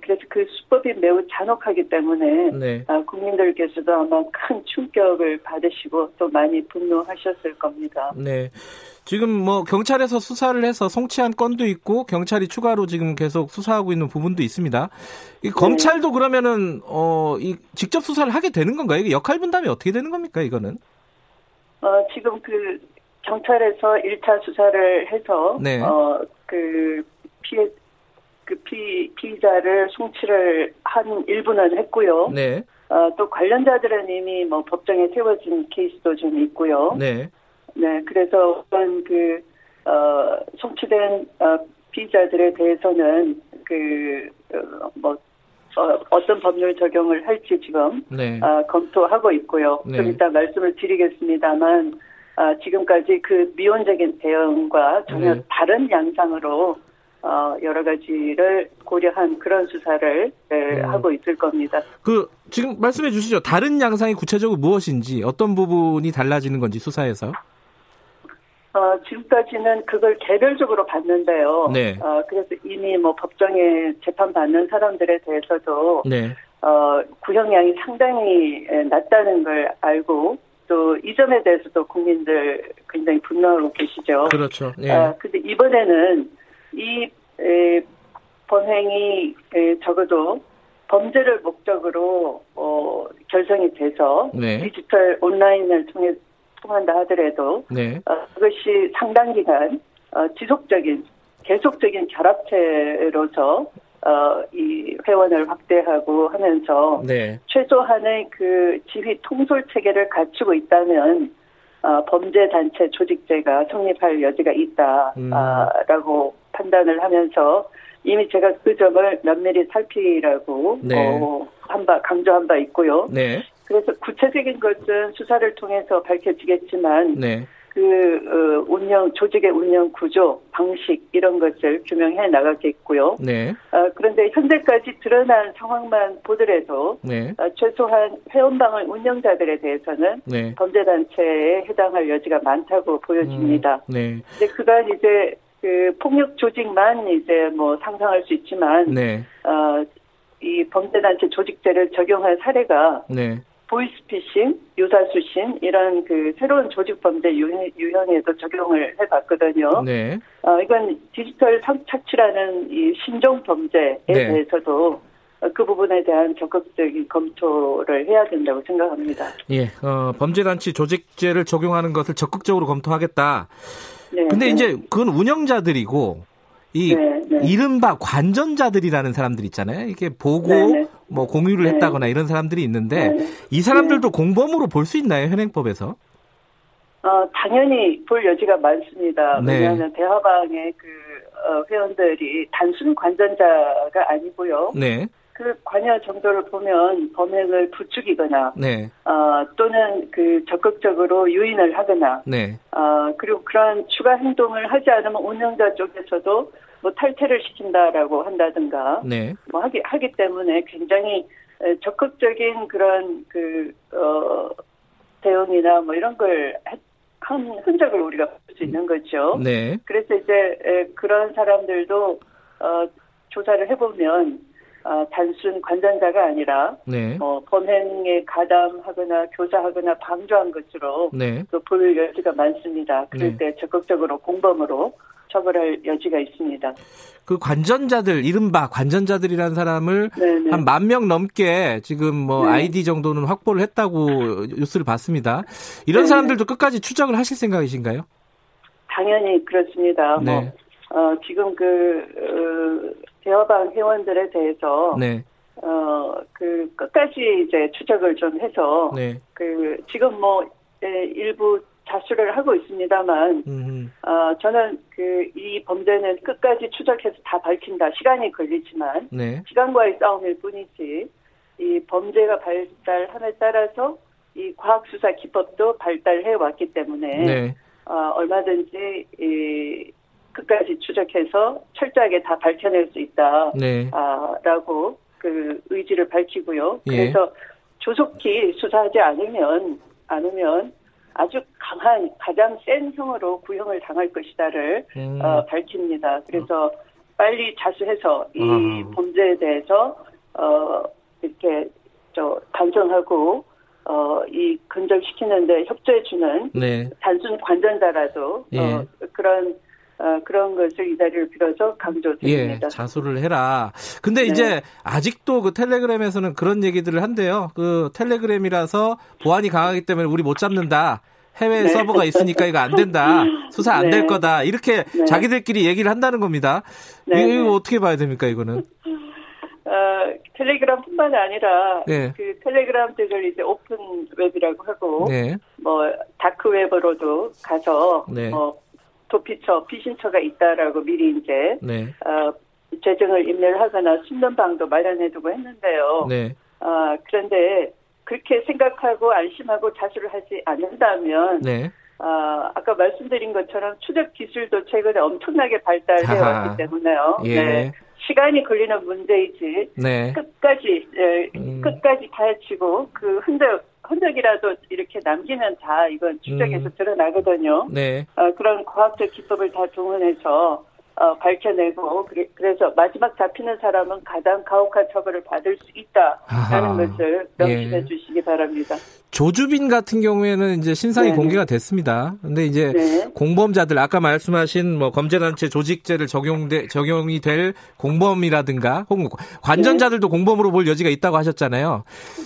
그래서 그 수법이 매우 잔혹하기 때문에 네. 어, 국민들께서도 아마 큰 충격을 받으시고 또 많이 분노하셨을 겁니다. 네. 지금 뭐 경찰에서 수사를 해서 송치한 건도 있고 경찰이 추가로 지금 계속 수사하고 있는 부분도 있습니다. 이 검찰도 네. 그러면은 어 이 직접 수사를 하게 되는 건가요? 이게 역할 분담이 어떻게 되는 겁니까? 이거는? 어 지금 그 경찰에서 1차 수사를 해서 네. 어 그 피해 그 피, 피의자를 송치를 한 일부는 했고요. 네. 어, 또 관련자들은 이미 뭐 법정에 세워진 케이스도 좀 있고요. 네. 네, 그래서 어떤 그, 어, 송치된 어, 피의자들에 대해서는 그뭐 어, 어떤 법률 적용을 할지 지금 네. 어, 검토하고 있고요. 네. 좀 이따 말씀을 드리겠습니다만 어, 지금까지 그 미온적인 대응과 전혀 네. 다른 양상으로 어, 여러 가지를 고려한 그런 수사를 네, 음. 하고 있을 겁니다. 그 지금 말씀해 주시죠. 다른 양상이 구체적으로 무엇인지 어떤 부분이 달라지는 건지 수사에서? 어, 지금까지는 그걸 개별적으로 봤는데요. 네. 어, 그래서 이미 뭐 법정에 재판받는 사람들에 대해서도 네. 어, 구형량이 상당히 낮다는 걸 알고 또 이 점에 대해서도 국민들 굉장히 분노하고 계시죠. 그렇죠. 네. 아, 근데 이번에는 이 에, 범행이 에, 적어도 범죄를 목적으로 어, 결정이 돼서 네. 디지털 온라인을 통해 통한다 하더라도 네. 어, 그것이 상당 기간 어, 지속적인 계속적인 결합체로서 어, 이 회원을 확대하고 하면서 네. 최소한의 그 지휘 통솔 체계를 갖추고 있다면 어, 범죄 단체 조직죄가 성립할 여지가 있다라고 음. 판단을 하면서 이미 제가 그 점을 면밀히 살피라고 네. 어, 한바 강조한 바 있고요. 네. 그래서 구체적인 것은 수사를 통해서 밝혀지겠지만 네. 그 어, 운영 조직의 운영 구조 방식 이런 것을 규명해 나가겠고요. 네. 어, 그런데 현재까지 드러난 상황만 보더라도 네. 어, 최소한 회원방을 운영자들에 대해서는 네. 범죄 단체에 해당할 여지가 많다고 보여집니다. 음, 네. 근데 그간 이제 그 폭력 조직만 이제 뭐 상상할 수 있지만 네. 어, 이 범죄단체 조직죄를 적용한 사례가 네. 보이스피싱, 유사수신 이런 그 새로운 조직 범죄 유형, 에도 적용을 해봤거든요. 네. 어, 이건 디지털 성착취라는 이 신종 범죄에 네. 대해서도 그 부분에 대한 적극적인 검토를 해야 된다고 생각합니다. 예, 어, 범죄단체 조직죄를 적용하는 것을 적극적으로 검토하겠다. 네. 근데 네. 이제 그건 운영자들이고 이 네, 네. 이른바 관전자들이라는 사람들 있잖아요. 이게 보고 네, 네. 뭐 공유를 네. 했다거나 이런 사람들이 있는데 이 사람들도 공범으로 볼 수 있나요? 현행법에서? 어, 당연히 볼 여지가 많습니다. 왜냐하면 대화방의 그 어, 회원들이 단순 관전자가 아니고요. 네. 그 관여 정도를 보면 범행을 부추기거나 네. 어, 또는 그 적극적으로 유인을 하거나 네. 어, 그리고 그런 추가 행동을 하지 않으면 운영자 쪽에서도 뭐 탈퇴를 시킨다라고 한다든가 네. 뭐 하기 하기 때문에 굉장히 적극적인 그런 그 어, 대응이나 뭐 이런 걸 한 흔적을 우리가 볼 수 있는 거죠. 네. 그래서 이제 그런 사람들도 어, 조사를 해보면 어, 단순 관전자가 아니라 네. 어, 범행에 가담하거나 교사하거나 방조한 것으로 네. 또볼 여지가 많습니다. 그럴 네. 때 적극적으로 공범으로 처벌할 여지가 있습니다. 그 관전자들 이른바 관전자들이라는 사람을 네, 네. 한만 명 넘게 지금 뭐 네. 아이디 정도는 확보를 했다고 뉴스를 봤습니다. 이런 사람들도 끝까지 추적을 하실 생각이신가요? 당연히 그렇습니다. 뭐 어, 지금 그 어, 대화방 회원들에 대해서 네. 어, 그 끝까지 이제 추적을 좀 해서 네. 그 지금 뭐 예, 일부 자수를 하고 있습니다만 어, 저는 그 이 범죄는 끝까지 추적해서 다 밝힌다. 시간이 걸리지만 네. 시간과의 싸움일 뿐이지 이 범죄가 발달함에 따라서 이 과학 수사 기법도 발달해 왔기 때문에 네. 어, 얼마든지 이 끝까지 추적해서 철저하게 다 밝혀낼 수 있다라고 네. 아, 그 의지를 밝히고요. 예. 그래서 조속히 수사하지 않으면 않으면 아주 강한 가장 센 형으로 구형을 당할 것이다를 음. 어, 밝힙니다. 그래서 빨리 자수해서 이 아. 범죄에 대해서 어, 이렇게 저 반성하고 어, 이 근절시키는데 협조해주는 네. 단순 관전자라도 예. 어, 그런 어, 그런 것을 이 자리를 빌어서 강조드립니다. 예, 자수를 해라. 근데 네. 이제 아직도 그 텔레그램에서는 그런 얘기들을 한대요. 그 텔레그램이라서 보안이 강하기 때문에 우리 못 잡는다. 해외 네. 서버가 있으니까 이거 안 된다. 수사 안될 네. 거다. 이렇게 네. 자기들끼리 얘기를 한다는 겁니다. 네. 이거 네. 어떻게 봐야 됩니까, 이거는? 어, 텔레그램뿐만 아니라 네. 그 텔레그램 등을 이제 open web이라고 하고 네. 뭐 dark web으로도 가서 네. 뭐 도피처, 피신처가 있다라고 미리 이제 네. 어, 재정을 인멸 하거나 숨는 방도 마련해두고 했는데요. 네. 어, 그런데 그렇게 생각하고 안심하고 자수를 하지 않는다면 네. 어, 아까 말씀드린 것처럼 추적 기술도 최근에 엄청나게 발달해 왔기 때문에요. 예. 네. 시간이 걸리는 문제이지 네. 끝까지 예, 음. 끝까지 파헤치고 그 흔적 흔적이라도 이렇게 남기면 다 이건 추적에서 음. 드러나거든요. 네. 어, 그런 과학적 기법을 다 동원해서 어, 밝혀내고 그래, 서 마지막 잡히는 사람은 가장 가혹한 처벌을 받을 수 있다라는 아하. 것을 명심해 예. 주시기 바랍니다. 조주빈 같은 경우에는 이제 신상이 네. 공개가 됐습니다. 근데 이제 네. 공범자들 아까 말씀하신 뭐 검제단체 조직죄를 적용돼 적용이 될 공범이라든가 혹은 관전자들도 네. 공범으로 볼 여지가 있다고 하셨잖아요.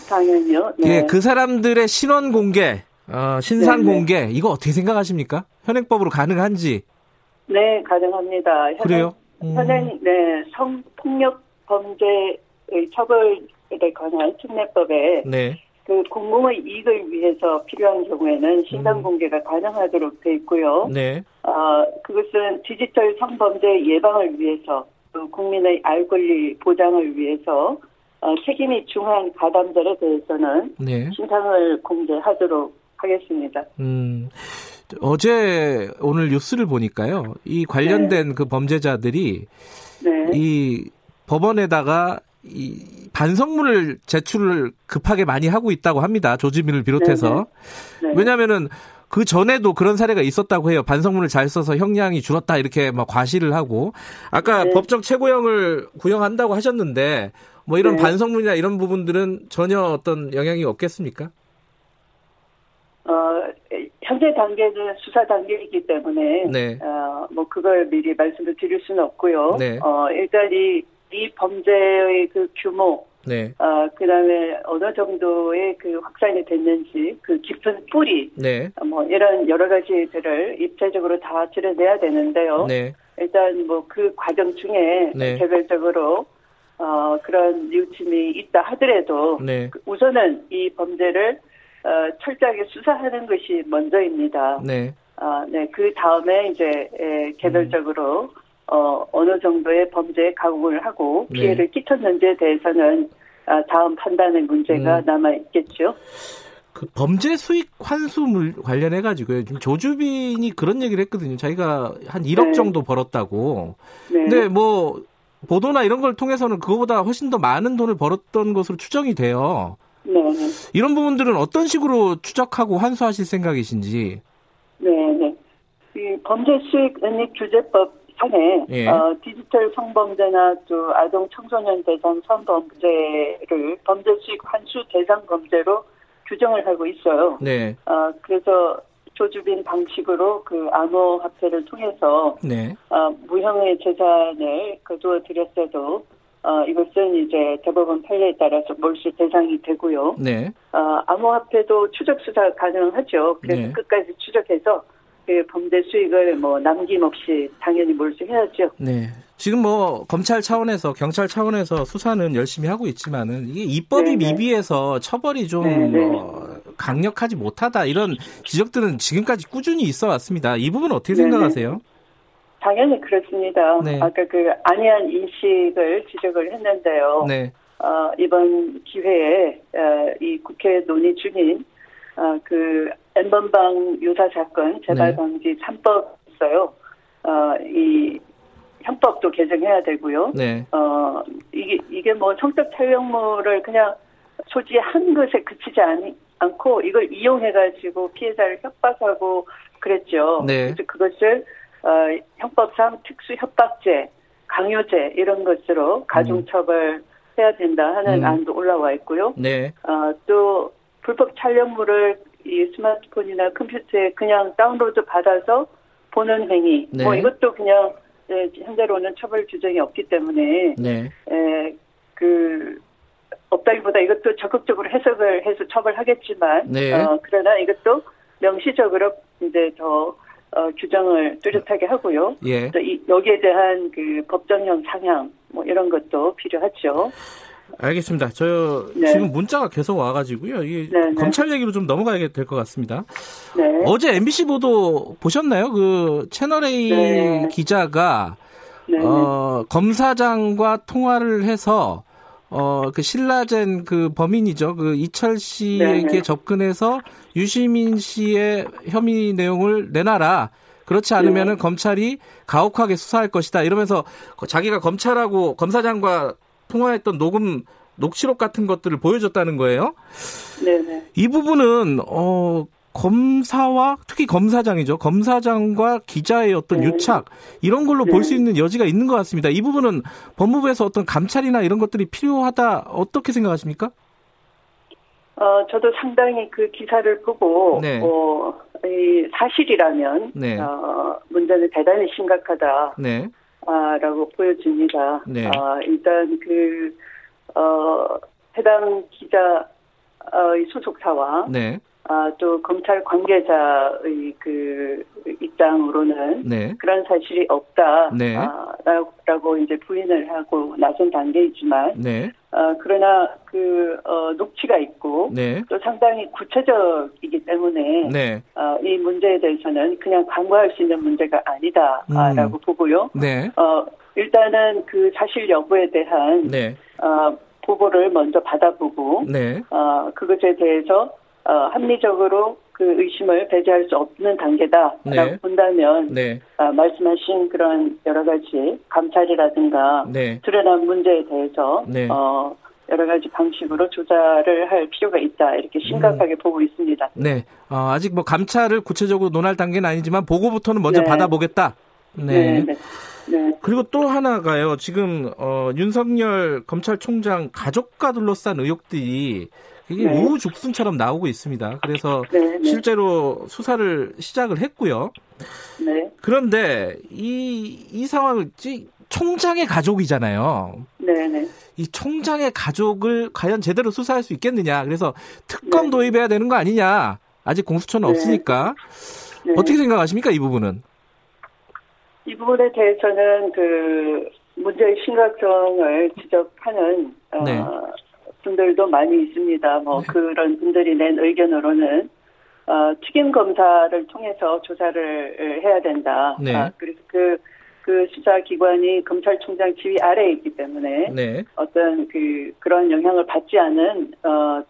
당연히요. 네. 예, 그 사람들의 신원 공개, 어, 신상 네, 네. 공개 이거 어떻게 생각하십니까? 현행법으로 가능한지? 네, 가능합니다. 현행, 그래요? 음. 현행 네 성폭력 범죄의 처벌에 관한 특례법에 네. 그 공공의 이익을 위해서 필요한 경우에는 신상 음. 공개가 가능하도록 돼 있고요. 네. 어, 그것은 디지털 성범죄 예방을 위해서 또 국민의 알 권리 보장을 위해서 어, 책임이 중한 가담자에 대해서는 네. 신상을 공개하도록 하겠습니다. 음. 어제 오늘 뉴스를 보니까요. 이 관련된 네. 그 범죄자들이 네. 이 법원에다가 이 반성문을 제출을 급하게 많이 하고 있다고 합니다. 조지민을 비롯해서. 네. 네. 왜냐하면은 그 전에도 그런 사례가 있었다고 해요. 반성문을 잘 써서 형량이 줄었다 이렇게 막 과시를 하고 아까 네. 법정 최고형을 구형한다고 하셨는데 뭐 이런 네. 반성문이나 이런 부분들은 전혀 어떤 영향이 없겠습니까? 어, 현재 단계는 수사 단계이기 때문에 네. 어, 뭐 그걸 미리 말씀을 드릴 수는 없고요. 네. 어, 일단 이, 이 범죄의 그 규모, 네. 어, 그 다음에 어느 정도의 그 확산이 됐는지, 그 깊은 뿌리, 네. 뭐 이런 여러 가지들을 입체적으로 다 드러내야 되는데요. 네. 일단 뭐 그 과정 중에 네. 개별적으로 어, 그런 뉘우침이 있다 하더라도 네. 우선은 이 범죄를 어, 철저하게 수사하는 것이 먼저입니다. 네. 아, 네. 그 다음에 이제 에, 개별적으로 음. 어, 어느 정도의 범죄에 가공을 하고 네. 피해를 네. 끼쳤는지에 대해서는 아, 다음 판단의 문제가 음. 남아 있겠죠. 그 범죄 수익 환수물 관련해 가지고요. 조주빈이 그런 얘기를 했거든요. 자기가 한 1억 네. 정도 벌었다고. 네. 근데 뭐 보도나 이런 걸 통해서는 그거보다 훨씬 더 많은 돈을 벌었던 것으로 추정이 돼요. 네. 이런 부분들은 어떤 식으로 추적하고 환수하실 생각이신지? 네, 네. 이 범죄 수익 은닉 규제법 상에 예. 어, 디지털 성범죄나 또 아동 청소년 대상 성범죄를 범죄 수익 환수 대상 범죄로 규정을 하고 있어요. 네. 어, 그래서 조주빈 방식으로 그 암호화폐를 통해서 네. 어, 무형의 재산을 거두어 드렸어도 어, 이것은 이제 대법원 판례에 따라서 몰수 대상이 되고요. 네. 어, 암호화폐도 추적 수사 가능하죠. 그래서 네. 끝까지 추적해서 그 범죄 수익을 뭐 남김없이 당연히 몰수해야죠. 네. 지금 뭐 검찰 차원에서 경찰 차원에서 수사는 열심히 하고 있지만은 이게 입법이 네네. 미비해서 처벌이 좀뭐 강력하지 못하다 이런 지적들은 지금까지 꾸준히 있어 왔습니다. 이 부분 어떻게 생각하세요? 당연히 그렇습니다. 네. 아까 그 안이한 인식을 지적을 했는데요. 네. 어, 이번 기회에 어, 이 국회 논의 중인 어, 그 엠번방 유사 사건 재발 네. 방지 3법 있어요. 어, 이 형법도 개정해야 되고요. 네. 어, 이게 이게 뭐 성적 촬영물을 그냥 소지 한 것에 그치지 않, 않고 이걸 이용해 가지고 피해자를 협박하고 그랬죠. 네. 그래서 그것을 어, 형법상 특수 협박죄, 강요죄 이런 것으로 가중처벌 해야 된다 하는 음. 안도 올라와 있고요. 네. 어, 또 불법 촬영물을 이 스마트폰이나 컴퓨터에 그냥 다운로드 받아서 보는 행위, 네. 뭐 이것도 그냥 네, 현재로는 처벌 규정이 없기 때문에 네. 에, 그 없다기보다 이것도 적극적으로 해석을 해서 처벌하겠지만 네. 어, 그러나 이것도 명시적으로 이제 더 어, 규정을 뚜렷하게 하고요. 예. 또 이, 여기에 대한 그 법정형 상향 뭐 이런 것도 필요하죠. 알겠습니다. 저 네. 지금 문자가 계속 와가지고요. 이 네, 네. 검찰 얘기로 좀 넘어가야 될 것 같습니다. 네. 어제 MBC 보도 보셨나요? 그 채널 A 네. 기자가 어, 검사장과 통화를 해서 어, 그 신라젠 그 범인이죠. 그 이철 씨에게 네네. 접근해서 유시민 씨의 혐의 내용을 내놔라. 그렇지 않으면은 네. 검찰이 가혹하게 수사할 것이다. 이러면서 자기가 검찰하고 검사장과 통화했던 녹음 녹취록 같은 것들을 보여줬다는 거예요. 네네. 이 부분은 어 검사와 특히 검사장이죠. 검사장과 기자의 어떤 네. 유착 이런 걸로 네. 볼수 있는 여지가 있는 것 같습니다. 이 부분은 법무부에서 어떤 감찰이나 이런 것들이 필요하다 어떻게 생각하십니까? 어 저도 상당히 그 기사를 보고 네. 어, 이 사실이라면 네. 어, 문제는 대단히 심각하다. 네. 아, 라고 보여집니다. 네. 아, 일단 그, 어, 해당 기자 의 소속사와 네. 아, 또 검찰 관계자의 그 입장으로는 네. 그런 사실이 없다. 네. 아, 라고 이제 부인을 하고 나선 단계이지만, 네. 아, 그러나 그, 어, 녹취가 있고, 네. 또 상당히 구체적이기 때문에, 네. 아, 이 문제에 대해서는 그냥 간과할 수 있는 문제가 아니다. 음. 라고 보고요. 네. 어, 일단은 그 사실 여부에 대한, 네. 어, 보고를 먼저 받아보고, 네. 어, 그것에 대해서 어, 합리적으로 그 의심을 배제할 수 없는 단계다라고 네. 본다면 네. 어, 말씀하신 그런 여러 가지 감찰이라든가 네. 드러난 문제에 대해서 네. 어, 여러 가지 방식으로 조사를 할 필요가 있다 이렇게 심각하게 음. 보고 있습니다. 네, 어, 아직 뭐 감찰을 구체적으로 논할 단계는 아니지만 보고부터는 먼저 네. 받아보겠다. 네. 네. 네. 네. 그리고 또 하나가요. 지금 어, 윤석열 검찰총장 가족과 둘러싼 의혹들이 이게 네. 우후죽순처럼 나오고 있습니다. 그래서 네, 네. 실제로 수사를 시작을 했고요. 네. 그런데 이, 이 상황을 총장의 가족이잖아요. 네네. 네. 이 총장의 가족을 과연 제대로 수사할 수 있겠느냐. 그래서 특검 네. 도입해야 되는 거 아니냐. 아직 공수처는 네. 없으니까. 네. 어떻게 생각하십니까, 이 부분은? 이 부분에 대해서는 그 문제의 심각성을 지적하는 어, 네. 분들도 많이 있습니다. 뭐 네. 그런 분들이 낸 의견으로는 어, 특임 검사를 통해서 조사를 해야 된다. 네. 아, 그래서 그, 그 수사 기관이 검찰총장 지휘 아래에 있기 때문에 네. 어떤 그 그런 영향을 받지 않은 어,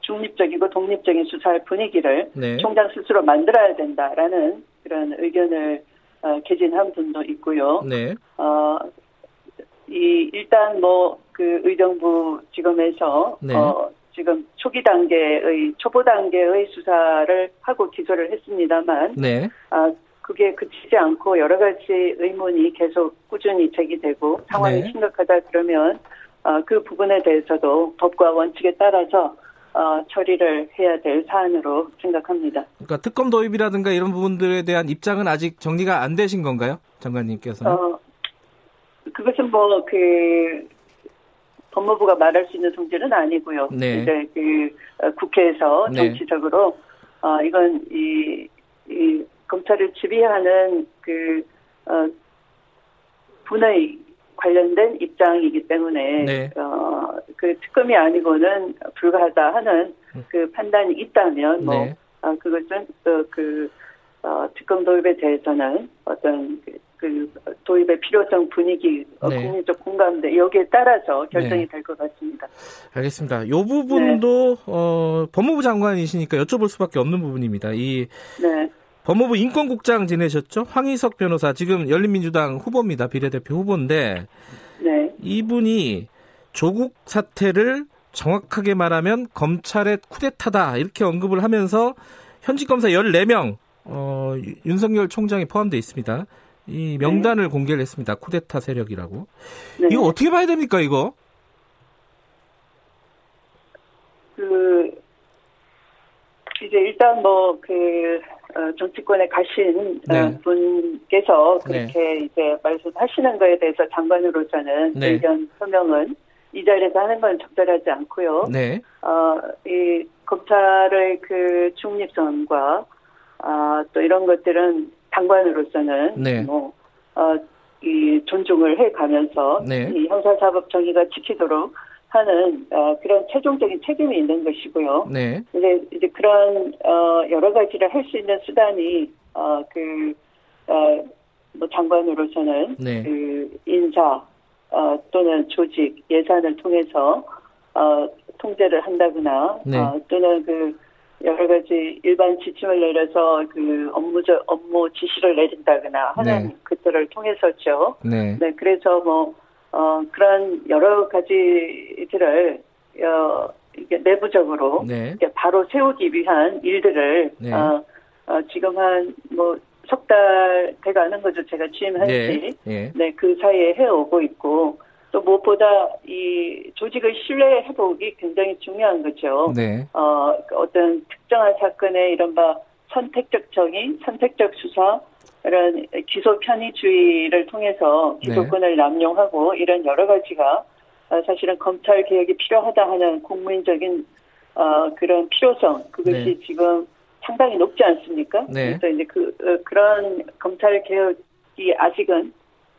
중립적이고 독립적인 수사할 분위기를 네. 총장 스스로 만들어야 된다라는 그런 의견을 어, 개진한 분도 있고요. 네. 어, 이 일단 뭐 그 의정부 지검에서 네. 어 지금 초기 단계의 초보 단계의 수사를 하고 기소를 했습니다만 네. 아 그게 그치지 않고 여러 가지 의문이 계속 꾸준히 제기되고 상황이 네. 심각하다 그러면 어, 그 부분에 대해서도 법과 원칙에 따라서 어, 처리를 해야 될 사안으로 생각합니다. 그러니까 특검 도입이라든가 이런 부분들에 대한 입장은 아직 정리가 안 되신 건가요, 장관님께서는? 어, 그것은 뭐그 법무부가 말할 수 있는 성질은 아니고요. 네. 이제 그 어, 국회에서 네. 정치적으로 네. 어 이건 이, 이 검찰을 지휘하는 그 어, 분의 관련된 입장이기 때문에 네. 어 그 특검이 아니고는 불가하다 하는 음. 그 판단이 있다면 뭐 네. 어, 그것은 그, 그 어, 특검 도입에 대해서는 어떤 그, 그 도입의 필요성 분위기 어, 네. 국민적 공감대 여기에 따라서 결정이 네. 될것 같습니다. 알겠습니다. 이 부분도 네. 어, 법무부 장관이시니까 여쭤볼 수밖에 없는 부분입니다. 이 네. 법무부 인권국장 지내셨죠? 황희석 변호사 지금 열린민주당 후보입니다. 비례대표 후보인데 네. 이분이 조국 사태를 정확하게 말하면 검찰의 쿠데타다 이렇게 언급을 하면서 현직 검사 14명 어, 윤석열 총장이 포함되어 있습니다. 이 명단을 네. 공개를 했습니다. 쿠데타 세력이라고. 네. 이거 어떻게 봐야 됩니까, 이거? 그, 이제 일단 뭐, 그, 어, 정치권에 가신 어, 네. 분께서 네. 그렇게 이제 말씀하시는 거에 대해서 장관으로서는 네. 의견 표명은 이 자리에서 하는 건 적절하지 않고요. 네. 어, 이 검찰의 그 중립성과 아, 또 이런 것들은 장관으로서는 네. 뭐 어, 이 존중을 해가면서 네. 이 형사사법 정의가 지키도록 하는 어, 그런 최종적인 책임이 있는 것이고요. 네. 이제 이제 그런 어, 여러 가지를 할 수 있는 수단이 어, 그 어, 뭐 장관으로서는 네. 그 인사 어, 또는 조직 예산을 통해서 어, 통제를 한다거나 네. 어, 또는 그 여러 가지 일반 지침을 내려서 그 업무 업무 지시를 내린다거나 하는 네. 것들을 통해서죠. 네. 네. 그래서 뭐 어, 그런 여러 가지들을, 어, 이게 내부적으로 네. 이게 바로 세우기 위한 일들을, 네. 어, 어, 지금 한, 뭐, 석 달 돼가는 거죠. 제가 취임한 지. 네. 네. 네, 그 사이에 해오고 있고, 또 무엇보다 이 조직을 신뢰해보기 굉장히 중요한 거죠. 네. 어, 어떤 특정한 사건의 이른바 선택적 정의, 선택적 수사, 이런 기소 편의주의를 통해서 기소권을 네. 남용하고 이런 여러 가지가 어, 사실은 검찰 개혁이 필요하다 하는 국민적인 어, 그런 필요성 그것이 네. 지금 상당히 높지 않습니까? 네. 그래서 이제 그 어, 그런 검찰 개혁이 아직은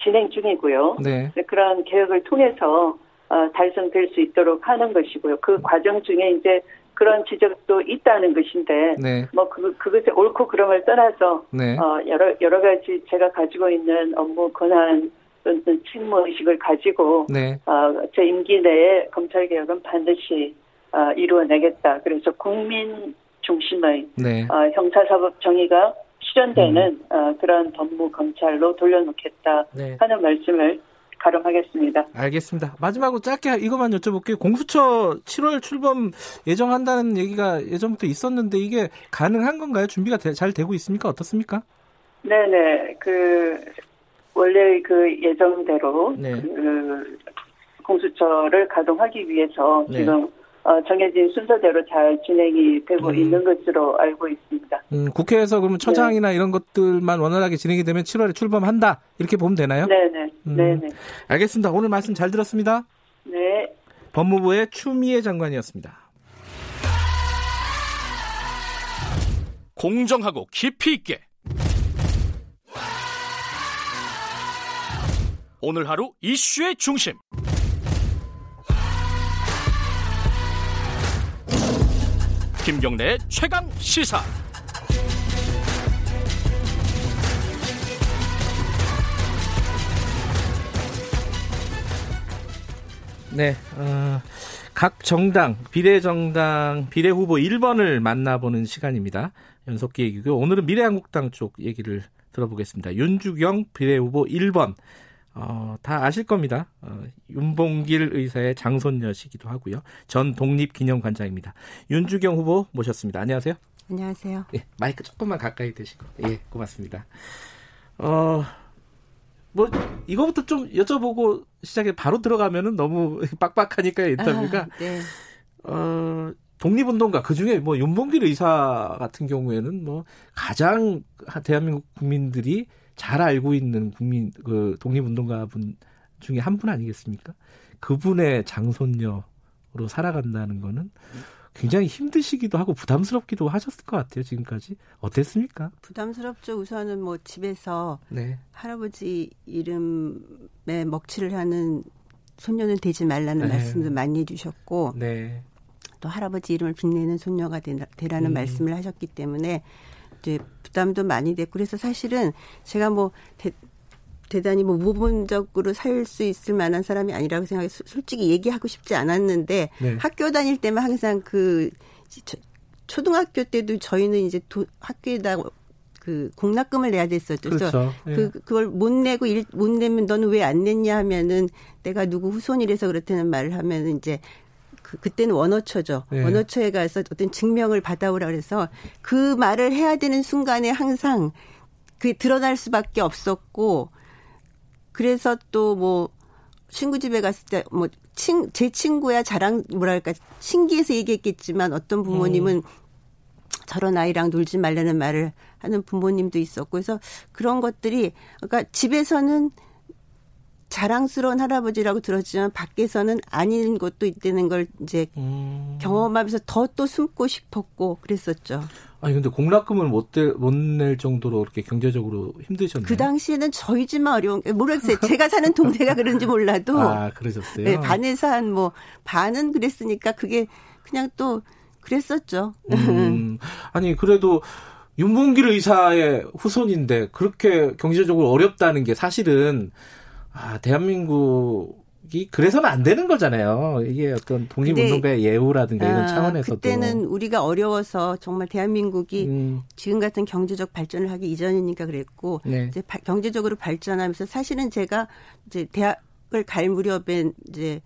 진행 중이고요. 네. 그런 개혁을 통해서 어, 달성될 수 있도록 하는 것이고요. 그 과정 중에 이제 그런 지적도 있다는 것인데 네. 뭐 그, 그것에 옳고 그름을 떠나서 네. 어, 여러 여러 가지 제가 가지고 있는 업무 권한 또는 책무 의식을 가지고 네. 어, 제 임기 내에 검찰 개혁은 반드시 어, 이루어내겠다. 그래서 국민 중심의 네. 어, 형사사법 정의가 실현되는 음. 어, 그런 법무 검찰로 돌려놓겠다 네. 하는 말씀을 가름하겠습니다. 알겠습니다. 마지막으로 짧게 이것만 여쭤볼게요. 공수처 7월 출범 예정한다는 얘기가 예전부터 있었는데 이게 가능한 건가요? 준비가 되, 잘 되고 있습니까? 어떻습니까? 네네. 그 원래 그 예정대로 네. 그 공수처를 가동하기 위해서 네. 지금 어, 정해진 순서대로 잘 진행이 되고 음. 있는 것으로 알고 있습니다. 음, 국회에서 그러면 처장이나 네. 이런 것들만 원활하게 진행이 되면 7월에 출범한다 이렇게 보면 되나요? 네네. 음, 네네. 알겠습니다. 오늘 말씀 잘 들었습니다. 네. 법무부의 추미애 장관이었습니다. 공정하고 깊이 있게 오늘 하루 이슈의 중심. 김경래 최강 시사. 네, 어, 각 정당, 비례정당, 비례 후보 1번을 만나보는 시간입니다. 연속 기획이고요. 오늘은 미래한국당 쪽 얘기를 들어보겠습니다. 윤주경 비례 후보 1번. 어, 다 아실 겁니다. 어, 윤봉길 의사의 장손녀시기도 하고요. 전 독립기념관장입니다. 윤주경 후보 모셨습니다. 안녕하세요. 안녕하세요. 예, 마이크 조금만 가까이 대시고. 예, 고맙습니다. 어, 뭐, 이거부터 좀 여쭤보고 시작에 바로 들어가면은 너무 빡빡하니까 인터뷰가. 아, 네. 어, 독립운동가, 그 중에 뭐 윤봉길 의사 같은 경우에는 뭐 가장 대한민국 국민들이 잘 알고 있는 국민 그 독립운동가 분 중에 한 분 아니겠습니까? 그분의 장손녀로 살아간다는 거는 굉장히 힘드시기도 하고 부담스럽기도 하셨을 것 같아요. 지금까지 어땠습니까? 부담스럽죠. 우선은 뭐 집에서 네. 할아버지 이름에 먹칠을 하는 손녀는 되지 말라는 네. 말씀도 많이 해주셨고 네. 또 할아버지 이름을 빛내는 손녀가 되라는 음. 말씀을 하셨기 때문에 이제 부담도 많이 됐고 그래서 사실은 제가 뭐 대, 대단히 뭐 무분적으로 살 수 있을 만한 사람이 아니라고 생각해서 솔직히 얘기하고 싶지 않았는데 네. 학교 다닐 때만 항상 그 초등학교 때도 저희는 이제 도, 학교에다 그 공납금을 내야 됐었죠. 그래서 그렇죠. 예. 그 그걸 못 내고 일, 못 내면 너는 왜 안 냈냐 하면은 내가 누구 후손이라서 그렇다는 말을 하면은 이제 그, 그때는 원어처죠. 네. 원어처에 가서 어떤 증명을 받아오라 그래서 그 말을 해야 되는 순간에 항상 그게 드러날 수밖에 없었고 그래서 또 뭐 친구 집에 갔을 때 뭐 친 제 친구야 자랑 뭐랄까 신기해서 얘기했겠지만 어떤 부모님은 음. 저런 아이랑 놀지 말라는 말을 하는 부모님도 있었고 그래서 그런 것들이 그러니까 집에서는 자랑스러운 할아버지라고 들었지만 밖에서는 아닌 것도 있다는 걸 이제 음. 경험하면서 더 또 숨고 싶었고 그랬었죠. 아니 근데 공락금을 못낼 정도로 그렇게 경제적으로 힘드셨나요? 그 당시에는 저희 집만 어려운 모르겠어요. 제가 사는 동네가 그런지 몰라도 아 그러셨어요. 네, 반에서 한 뭐 반은 그랬으니까 그게 그냥 또 그랬었죠. 음, 아니 그래도 윤봉길 의사의 후손인데 그렇게 경제적으로 어렵다는 게 사실은 아 대한민국이 그래서는 안 되는 거잖아요. 이게 어떤 독립운동가의 예우라든가 이런 아, 차원에서도 그때는 우리가 어려워서 정말 대한민국이 음. 지금 같은 경제적 발전을 하기 이전이니까 그랬고 네. 이제 바, 경제적으로 발전하면서 사실은 제가 이제 대학을 갈 무렵에 이제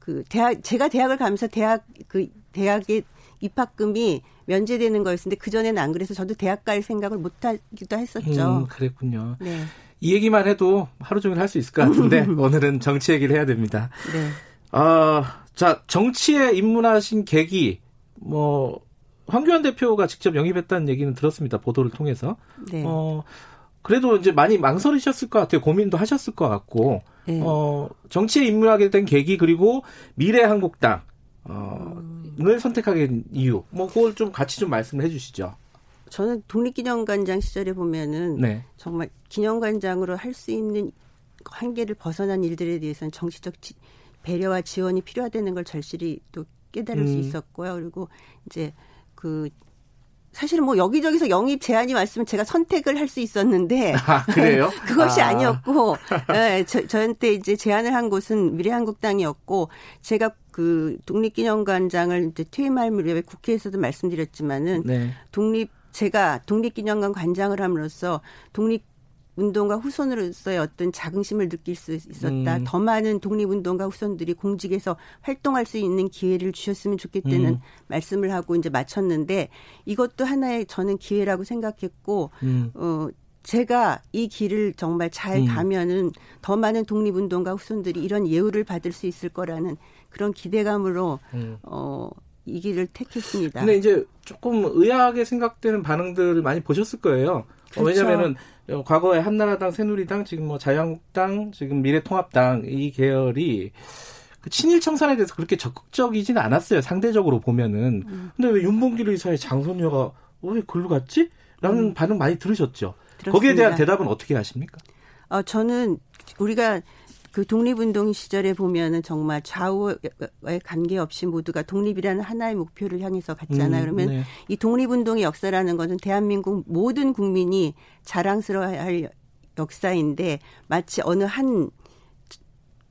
그 대학 제가 대학을 가면서 대학 그 대학의 입학금이 면제되는 거였는데 그 전에는 안 그래서 저도 대학 갈 생각을 못 하기도 했었죠. 음, 그랬군요. 네. 이 얘기만 해도 하루 종일 할 수 있을 것 같은데 오늘은 정치 얘기를 해야 됩니다. 네. 어, 자 정치에 입문하신 계기 뭐 황교안 대표가 직접 영입했다는 얘기는 들었습니다. 보도를 통해서. 네. 어, 그래도 이제 많이 망설이셨을 것 같아요. 고민도 하셨을 것 같고. 네. 어, 정치에 입문하게 된 계기 그리고 미래 한국당 어, 을 선택하게 된 이유, 뭐 그걸 좀 같이 좀 말씀을 해주시죠. 저는 독립기념관장 시절에 보면은 네. 정말 기념관장으로 할 수 있는 한계를 벗어난 일들에 대해서는 정치적 지, 배려와 지원이 필요하다는 걸 절실히 또 깨달을 음. 수 있었고요. 그리고 이제 그 사실은 뭐 여기저기서 영입 제안이 왔으면 제가 선택을 할 수 있었는데 아, 그래요? 그것이 아. 니었고 네, 저, 저한테 이제 제안을 한 곳은 미래한국당이었고 제가 그 독립기념관장을 이제 퇴임할 무렵에 국회에서도 말씀드렸지만은 네. 독립 제가 독립기념관 관장을 함으로써 독립 운동가 후손으로서의 어떤 자긍심을 느낄 수 있었다. 음. 더 많은 독립운동가 후손들이 공직에서 활동할 수 있는 기회를 주셨으면 좋겠다는 음. 말씀을 하고 이제 마쳤는데 이것도 하나의 저는 기회라고 생각했고 음. 어 제가 이 길을 정말 잘 음. 가면은 더 많은 독립운동가 후손들이 이런 예우를 받을 수 있을 거라는 그런 기대감으로 음. 어 이 길을 택했습니다. 근데 이제 조금 의아하게 생각되는 반응들을 많이 보셨을 거예요. 그렇죠. 왜냐면은 어, 과거에 한나라당, 새누리당, 지금 뭐 자유한국당, 지금 미래통합당 이 계열이 그 친일 청산에 대해서 그렇게 적극적이지는 않았어요. 상대적으로 보면은. 음. 근데 왜 윤봉길 의사의 장손녀가 왜 글로 갔지? 라는 음. 반응 많이 들으셨죠. 들었습니다. 거기에 대한 대답은 어떻게 하십니까? 어, 저는 우리가 그 독립운동 시절에 보면은 정말 좌우에 관계없이 모두가 독립이라는 하나의 목표를 향해서 갔잖아요. 음, 그러면 네. 이 독립운동의 역사라는 것은 대한민국 모든 국민이 자랑스러워할 역사인데 마치 어느 한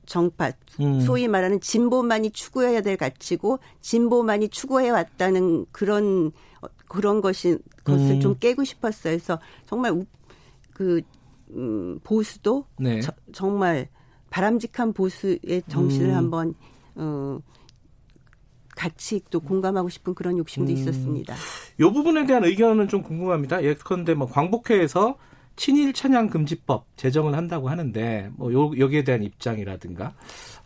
정파 음. 소위 말하는 진보만이 추구해야 될 가치고 진보만이 추구해 왔다는 그런 그런 것이 것을 음. 좀 깨고 싶었어요. 그래서 정말 그 음, 보수도 네. 저, 정말 바람직한 보수의 정신을 음. 한번 어 같이 또 공감하고 싶은 그런 욕심도 음. 있었습니다. 이 부분에 대한 의견은 좀 궁금합니다. 예컨대 뭐 광복회에서 친일 찬양 금지법 제정을 한다고 하는데 뭐 요, 여기에 대한 입장이라든가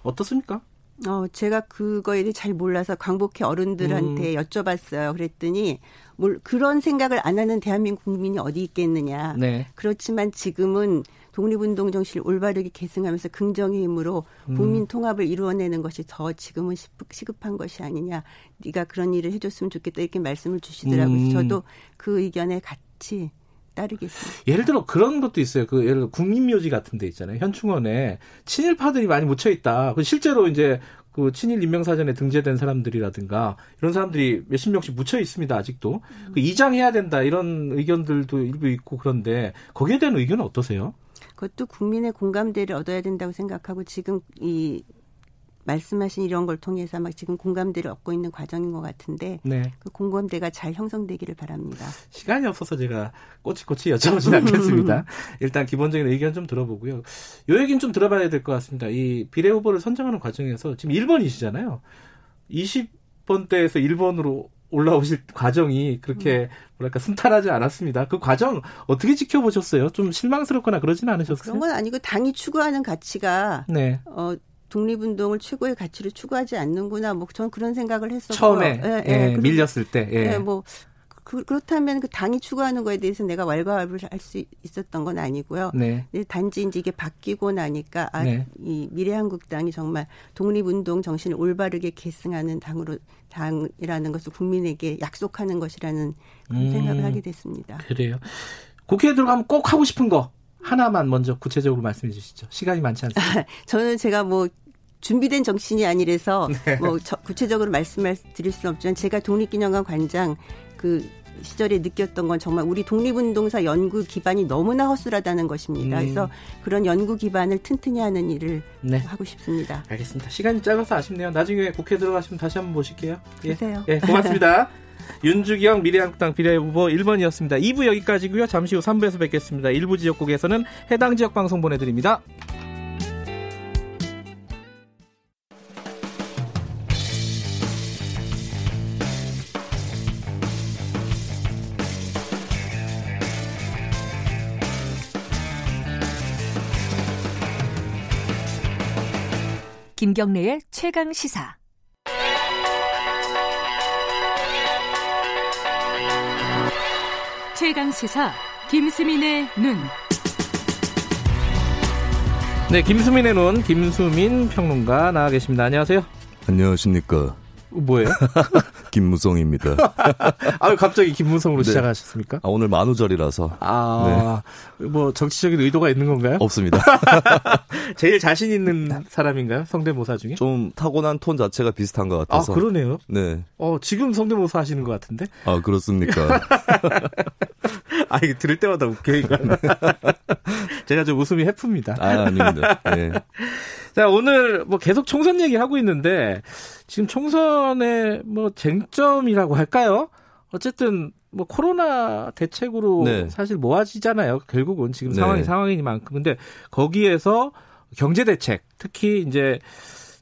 어떻습니까? 어, 제가 그거에 대해 잘 몰라서 광복회 어른들한테 음. 여쭤봤어요. 그랬더니 뭘 그런 생각을 안 하는 대한민국 국민이 어디 있겠느냐. 네. 그렇지만 지금은 독립운동 정신을 올바르게 계승하면서 긍정의 힘으로 음. 국민 통합을 이루어내는 것이 더 지금은 시급한 것이 아니냐. 네가 그런 일을 해줬으면 좋겠다 이렇게 말씀을 주시더라고요. 음. 저도 그 의견에 같이 따르겠습니다. 예를 들어 그런 것도 있어요. 그 예를 들어 국민묘지 같은 데 있잖아요. 현충원에 친일파들이 많이 묻혀 있다. 그 실제로 이제 그 친일 인명사전에 등재된 사람들이라든가 이런 사람들이 몇십 명씩 묻혀 있습니다. 아직도 음. 그 이장해야 된다 이런 의견들도 일부 있고 그런데 거기에 대한 의견은 어떠세요? 그것도 국민의 공감대를 얻어야 된다고 생각하고 지금 이 말씀하신 이런 걸 통해서 막 지금 공감대를 얻고 있는 과정인 것 같은데 네. 그 공감대가 잘 형성되기를 바랍니다. 시간이 없어서 제가 꼬치꼬치 여쭤보진 않겠습니다. 일단 기본적인 의견 좀 들어보고요. 요 얘기는 좀 들어봐야 될 것 같습니다. 이 비례 후보를 선정하는 과정에서 지금 1번이시잖아요. 20번대에서 1번으로 올라오실 과정이 그렇게 음. 뭐랄까 순탄하지 않았습니다. 그 과정 어떻게 지켜보셨어요? 좀 실망스럽거나 그러지는 않으셨어요? 그런 건 아니고 당이 추구하는 가치가 네. 어 독립운동을 최고의 가치로 추구하지 않는구나. 뭐 저는 그런 생각을 했었고 처음에 예, 예, 예, 밀렸을 때. 예. 뭐 그, 그렇다면 그 당이 추구하는 거에 대해서 내가 왈가왈부를 할 수 있었던 건 아니고요. 네. 단지 이제 이게 바뀌고 나니까 아, 네. 이 미래한국당이 정말 독립운동 정신을 올바르게 계승하는 당으로 당이라는 것을 국민에게 약속하는 것이라는 음, 생각을 하게 됐습니다. 그래요. 국회에 들어가면 꼭 하고 싶은 거 하나만 먼저 구체적으로 말씀해 주시죠. 시간이 많지 않습니다. 저는 제가 뭐 준비된 정신이 아니라서 네. 뭐 구체적으로 말씀을 드릴 수는 없지만 제가 독립기념관 관장 그 시절에 느꼈던 건 정말 우리 독립운동사 연구 기반이 너무나 허술하다는 것입니다. 음. 그래서 그런 연구 기반을 튼튼히 하는 일을 네. 하고 싶습니다. 알겠습니다. 시간이 짧아서 아쉽네요. 나중에 국회 들어가시면 다시 한번 보실게요. 예. 주세요. 예, 고맙습니다. 윤주경 미래한국당 비례후보 1번이었습니다. 2부 여기까지고요. 잠시 후 3부에서 뵙겠습니다. 일부 지역국에서는 해당 지역 방송 보내드립니다. 김경래의 최강 시사. 최강 시사 김수민의 눈. 네, 김수민의 눈 김수민 평론가 나와 계십니다. 안녕하세요. 안녕하십니까. 뭐예요? 김무성입니다. 아, 갑자기 김무성으로 네. 시작하셨습니까? 아, 오늘 만우절이라서. 아, 네. 뭐 정치적인 의도가 있는 건가요? 없습니다. 제일 자신 있는 사람인가요? 성대모사 중에? 좀 타고난 톤 자체가 비슷한 것 같아서. 아, 그러네요. 네. 어, 지금 성대모사 하시는 것 같은데? 아, 그렇습니까? 아, 이게 들을 때마다 웃겨, 이거. 제가 좀 웃음이 해프입니다. 아, 아닙니다. 네. 자, 오늘 뭐 계속 총선 얘기 하고 있는데, 지금 총선의 뭐 쟁점이라고 할까요? 어쨌든 뭐 코로나 대책으로 네. 사실 모아지잖아요. 결국은 지금 네. 상황이 상황이니만큼. 근데 거기에서 경제 대책, 특히 이제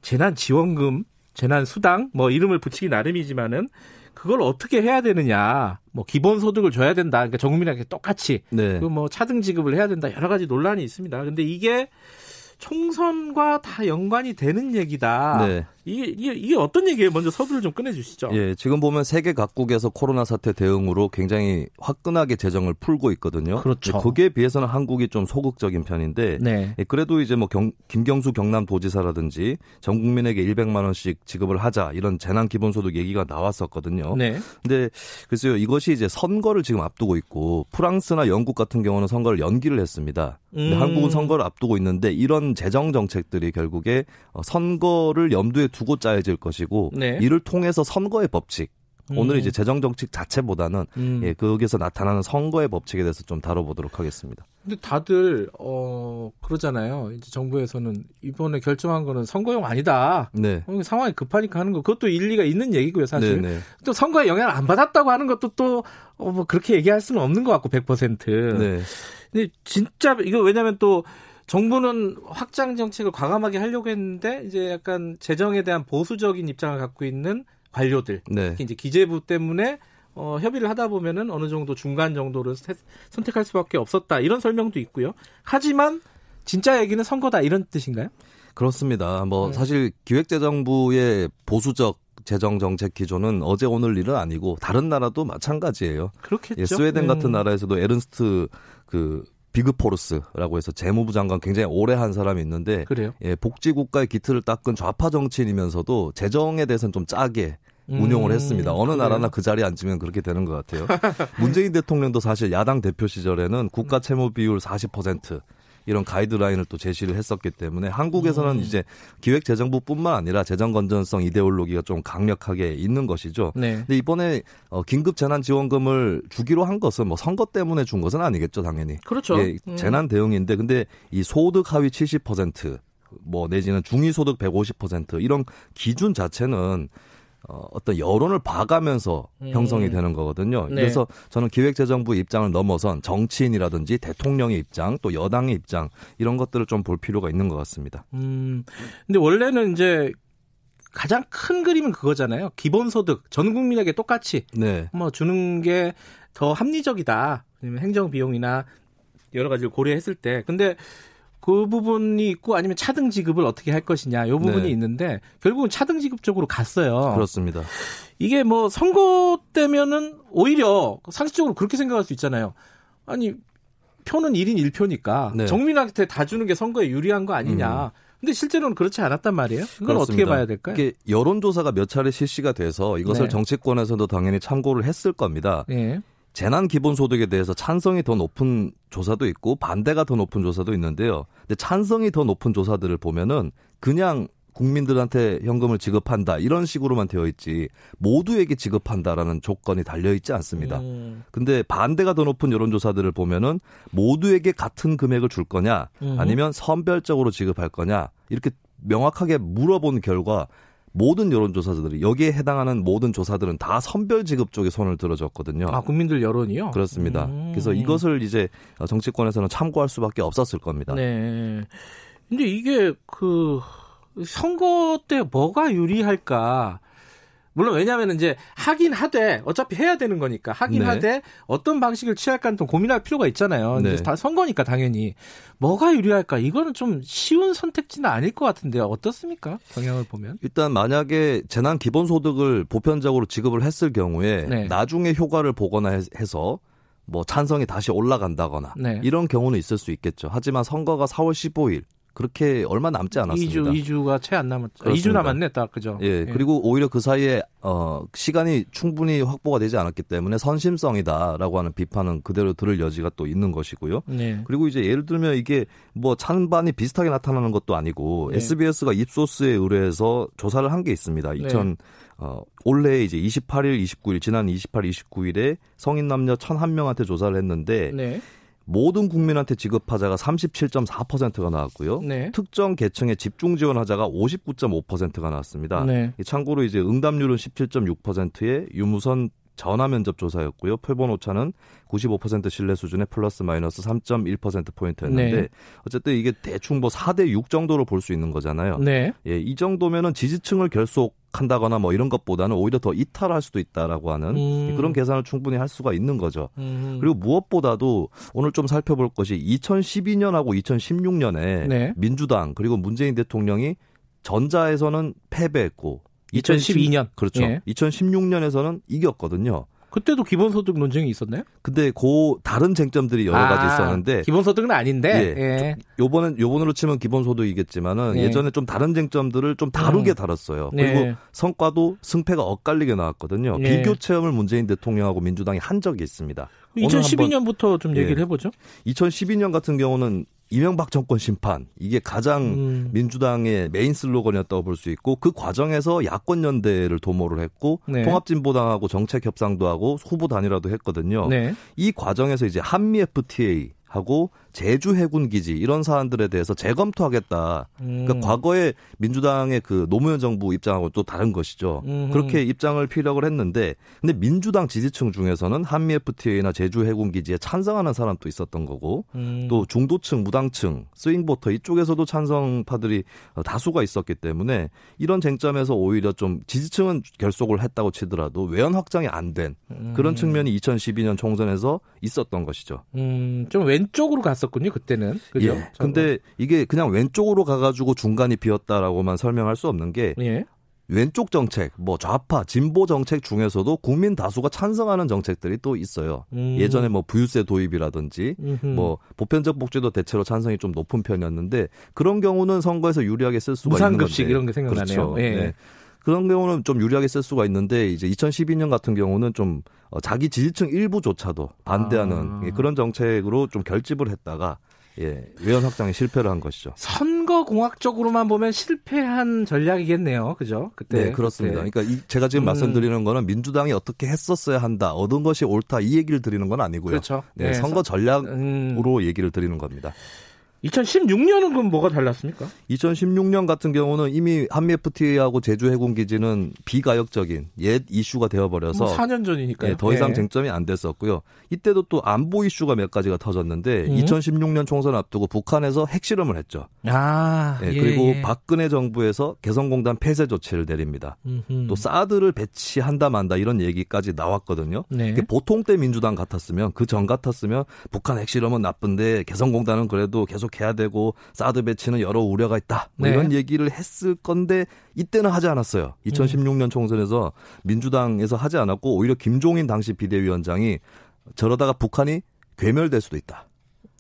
재난 지원금, 재난 수당 뭐 이름을 붙이기 나름이지만은 그걸 어떻게 해야 되느냐. 뭐 기본 소득을 줘야 된다. 그러니까 전 국민에게 똑같이 네. 그뭐 차등 지급을 해야 된다. 여러 가지 논란이 있습니다. 근데 이게 총선과 다 연관이 되는 얘기다. 네. 이게, 이게, 이게 어떤 얘기예요? 먼저 서두를 좀 꺼내주시죠. 예, 지금 보면 세계 각국에서 코로나 사태 대응으로 굉장히 화끈하게 재정을 풀고 있거든요. 그렇죠. 거기에 비해서는 한국이 좀 소극적인 편인데, 네. 예, 그래도 이제 뭐 경, 김경수 경남 도지사라든지 전 국민에게 100만 원씩 지급을 하자 이런 재난 기본소득 얘기가 나왔었거든요. 네. 근데 글쎄요, 이것이 이제 선거를 지금 앞두고 있고 프랑스나 영국 같은 경우는 선거를 연기를 했습니다. 음. 한국은 선거를 앞두고 있는데 이런 재정 정책들이 결국에 어, 선거를 염두에 두고 짜여질 것이고 네. 이를 통해서 선거의 법칙 음. 오늘 이제 재정 정책 자체보다는 음. 예, 거기서 나타나는 선거의 법칙에 대해서 좀 다뤄보도록 하겠습니다. 근데 다들 어 그러잖아요. 이제 정부에서는 이번에 결정한 거는 선거용 아니다. 네. 상황이 급하니까 하는 거 그것도 일리가 있는 얘기고요, 사실. 네네. 네. 또 선거에 영향을 안 받았다고 하는 것도 또뭐 어, 그렇게 얘기할 수는 없는 것 같고 100%. 네. 근데 진짜 이거 왜냐면 또 정부는 확장 정책을 과감하게 하려고 했는데 이제 약간 재정에 대한 보수적인 입장을 갖고 있는 관료들, 네. 특히 이제 기재부 때문에 어, 협의를 하다 보면은 어느 정도 중간 정도를 선택할 수밖에 없었다 이런 설명도 있고요. 하지만 진짜 얘기는 선거다 이런 뜻인가요? 그렇습니다. 뭐 네. 사실 기획재정부의 보수적 재정 정책 기조는 어제 오늘 일은 아니고 다른 나라도 마찬가지예요. 그렇겠죠. 예, 스웨덴 같은 음. 나라에서도 에른스트 그 비그포르스라고 해서 재무부 장관 굉장히 오래 한 사람이 있는데 그래요? 예, 복지국가의 기틀을 닦은 좌파 정치인이면서도 재정에 대해서는 좀 짜게 운용을 음, 했습니다. 어느 그래요? 나라나 그 자리에 앉으면 그렇게 되는 것 같아요. 문재인 대통령도 사실 야당 대표 시절에는 국가 채무 비율 40% 이런 가이드라인을 또 제시를 했었기 때문에 한국에서는 음. 이제 기획재정부뿐만 아니라 재정 건전성 이데올로기가 좀 강력하게 있는 것이죠. 네. 근데 이번에 어, 긴급 재난 지원금을 주기로 한 것은 뭐 선거 때문에 준 것은 아니겠죠, 당연히. 그렇죠. 예, 음. 재난 대응인데 근데 이 소득 하위 70%뭐 내지는 중위소득 150% 이런 기준 자체는 어, 어떤 여론을 봐가면서 음. 형성이 되는 거거든요. 네. 그래서 저는 기획재정부 입장을 넘어선 정치인이라든지 대통령의 입장, 또 여당의 입장 이런 것들을 좀 볼 필요가 있는 것 같습니다. 음, 근데 원래는 이제 가장 큰 그림은 그거잖아요. 기본소득 전 국민에게 똑같이 네. 뭐 주는 게 더 합리적이다. 행정 비용이나 여러 가지를 고려했을 때. 근데 그 부분이 있고 아니면 차등 지급을 어떻게 할 것이냐 요 부분이 네. 있는데 결국은 차등 지급 쪽으로 갔어요. 그렇습니다. 이게 뭐 선거 때면은 오히려 상식적으로 그렇게 생각할 수 있잖아요. 아니 표는 1인 1표니까 네. 정민한테 다 주는 게 선거에 유리한 거 아니냐. 음. 근데 실제로는 그렇지 않았단 말이에요. 그건. 어떻게 봐야 될까요? 이게 여론조사가 몇 차례 실시가 돼서 이것을 네. 정치권에서도 당연히 참고를 했을 겁니다. 네. 재난 기본소득에 대해서 찬성이 더 높은 조사도 있고 반대가 더 높은 조사도 있는데요. 근데 찬성이 더 높은 조사들을 보면은 그냥 국민들한테 현금을 지급한다 이런 식으로만 되어 있지 모두에게 지급한다라는 조건이 달려 있지 않습니다. 음. 근데 반대가 더 높은 여론조사들을 보면은 모두에게 같은 금액을 줄 거냐 아니면 선별적으로 지급할 거냐 이렇게 명확하게 물어본 결과 모든 여론조사들이 여기에 해당하는 모든 조사들은 다 선별 지급 쪽에 손을 들어줬거든요. 아 국민들 여론이요? 그렇습니다. 음. 그래서 이것을 이제 정치권에서는 참고할 수밖에 없었을 겁니다. 네. 근데 이게 그 선거 때 뭐가 유리할까? 물론 왜냐하면 이제 하긴 하되 어차피 해야 되는 거니까 하긴 네. 하되 어떤 방식을 취할까는 또 고민할 필요가 있잖아요. 네. 이제 다 선거니까 당연히 뭐가 유리할까 이거는 좀 쉬운 선택지는 아닐 것 같은데요. 어떻습니까? 경향을 보면 일단 만약에 재난 기본소득을 보편적으로 지급을 했을 경우에 네. 나중에 효과를 보거나 해서 뭐 찬성이 다시 올라간다거나 네. 이런 경우는 있을 수 있겠죠. 하지만 선거가 4월 15일 그렇게 얼마 남지 않았습니다. 2주, 2주가 채 안 남았죠. 그렇습니다. 2주 남았네, 딱, 그죠? 예, 예, 그리고 오히려 그 사이에, 어, 시간이 충분히 확보가 되지 않았기 때문에 선심성이다라고 하는 비판은 그대로 들을 여지가 또 있는 것이고요. 네. 그리고 이제 예를 들면 이게 뭐 찬반이 비슷하게 나타나는 것도 아니고 네. SBS가 입소스에 의뢰해서 조사를 한 게 있습니다. 2000, 네. 어, 올해 이제 28일, 29일, 지난 28일, 29일에 성인 남녀 1,001명한테 조사를 했는데, 네. 모든 국민한테 지급하자가 37.4%가 나왔고요. 네. 특정 계층에 집중 지원하자가 59.5%가 나왔습니다. 네. 참고로 이제 응답률은 17.6%의 유무선 전화 면접 조사였고요. 표본 오차는 95% 신뢰 수준의 플러스 마이너스 3.1% 포인트였는데 네. 어쨌든 이게 대충 뭐 4대 6 정도로 볼 수 있는 거잖아요. 네. 예, 이 정도면은 지지층을 결속 한다거나 뭐 이런 것보다는 오히려 더 이탈할 수도 있다라고 하는 음. 그런 계산을 충분히 할 수가 있는 거죠. 음. 그리고 무엇보다도 오늘 좀 살펴볼 것이 2012년하고 2016년에 네. 민주당 그리고 문재인 대통령이 전자에서는 패배했고 2012년. 그렇죠. 예. 2016년에서는 이겼거든요. 그때도 기본소득 논쟁이 있었나요? 근데 그 다른 쟁점들이 여러 아, 가지 있었는데 기본소득은 아닌데 예, 예. 요번엔 요번으로 치면 기본소득이겠지만은 예. 전에좀 다른 쟁점들을 좀 다르게 음. 다뤘어요. 그리고 예. 성과도 승패가 엇갈리게 나왔거든요. 예. 비교 체험을 문재인 대통령하고 민주당이 한 적이 있습니다. 2012년부터 좀 얘기를 예. 해보죠. 2012년 같은 경우는 이명박 정권 심판 이게 가장 음. 민주당의 메인 슬로건이었다고 볼 수 있고 그 과정에서 야권 연대를 도모를 했고 네. 통합진보당하고 정책 협상도 하고 후보 단일화도 했거든요. 네. 이 과정에서 이제 한미 FTA 하고 제주 해군 기지 이런 사안들에 대해서 재검토하겠다. 그러니까 음. 그러니까 과거에 민주당의 그 노무현 정부 입장하고 또 다른 것이죠. 음흠. 그렇게 입장을 피력을 했는데 근데 민주당 지지층 중에서는 한미 FTA나 제주 해군 기지에 찬성하는 사람도 있었던 거고 음. 또 중도층, 무당층, 스윙보터 이쪽에서도 찬성파들이 다수가 있었기 때문에 이런 쟁점에서 오히려 좀 지지층은 결속을 했다고 치더라도 외연 확장이 안 된 그런 음. 측면이 2012년 총선에서 있었던 것이죠. 음, 좀 왼쪽으로 갔 있었군요 그때는. 그죠? 예. 근데 이게 그냥 왼쪽으로 가가지고 중간이 비었다라고만 설명할 수 없는 게 예. 왼쪽 정책, 뭐 좌파, 진보 정책 중에서도 국민 다수가 찬성하는 정책들이 또 있어요. 음. 예전에 뭐 부유세 도입이라든지 음흠. 뭐 보편적 복지도 대체로 찬성이 좀 높은 편이었는데 그런 경우는 선거에서 유리하게 쓸 수가 있는 건데. 무상급식 이런 게 생각나네요. 그렇죠. 예. 네. 그런 경우는 좀 유리하게 쓸 수가 있는데 이제 2012년 같은 경우는 좀 어, 자기 지지층 일부조차도 반대하는 아. 그런 정책으로 좀 결집을 했다가 예, 외연 확장에 실패를 한 것이죠. 선거 공학적으로만 보면 실패한 전략이겠네요. 그죠? 그때. 네, 그렇습니다. 그때. 그러니까 이, 제가 지금 음. 말씀드리는 거는 민주당이 어떻게 했었어야 한다, 얻은 것이 옳다 이 얘기를 드리는 건 아니고요. 그렇죠. 네, 네 선거 전략으로 음. 얘기를 드리는 겁니다. 2016년은 그럼 뭐가 달랐습니까? 2016년 같은 경우는 이미 한미 FTA하고 제주 해군 기지는 비가역적인 옛 이슈가 되어버려서 뭐 4년 전이니까 네, 더 이상 네. 쟁점이 안 됐었고요. 이때도 또 안보 이슈가 몇 가지가 터졌는데 음? 2016년 총선 앞두고 북한에서 핵실험을 했죠. 아, 네, 그리고 예. 박근혜 정부에서 개성공단 폐쇄 조치를 내립니다. 음흠. 또 사드를 배치한다 만다 이런 얘기까지 나왔거든요. 네. 보통 때 민주당 같았으면 그 전 같았으면 북한 핵실험은 나쁜데 개성공단은 그래도 계속 해야 되고 사드 배치는 여러 우려가 있다. 뭐 네. 이런 얘기를 했을 건데 이때는 하지 않았어요. 2016년 총선에서 민주당에서 하지 않았고 오히려 김종인 당시 비대위원장이 저러다가 북한이 괴멸될 수도 있다.